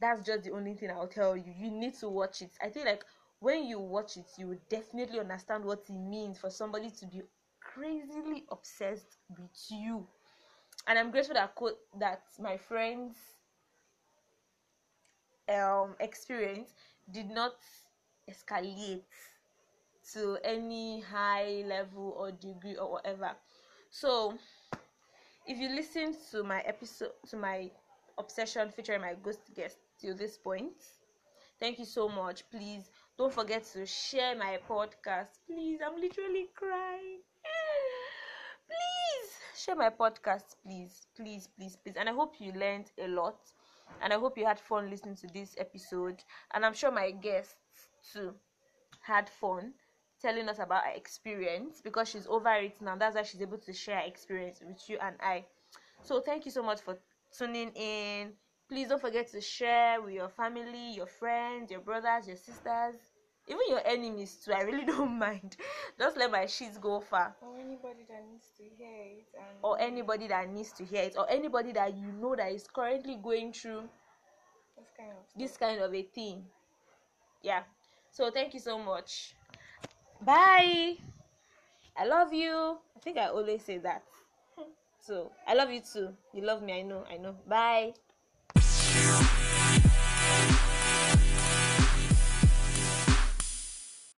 That's just the only thing i'll tell you. You need to watch it. I think like when you watch it you will definitely understand what it means for somebody to be crazily obsessed with you and i'm grateful that co- that my friends um experience did not escalate to any high level or degree or whatever. So if you listen to my episode to my obsession featuring my ghost guest till this point thank you so much. Please don't forget to share my podcast. Please i'm literally crying share my podcast please please please please. And i hope you learned a lot. And i hope you had fun listening to this episode. And i'm sure my guests too had fun telling us about her experience because she's over it now. That's why she's able to share her experience with you and i. So thank you so much for tuning in. Please don't forget to share with your family your friends your brothers your sisters even your enemies too i really don't mind. Just let my sheets go far. Or anybody that needs to hear it and or anybody that needs to hear it or anybody that you know that is currently going through this kind of this kind of a thing. Yeah. So thank you so much. Bye. I love you. I think i always say that. So i love you too. You love me i know i know. Bye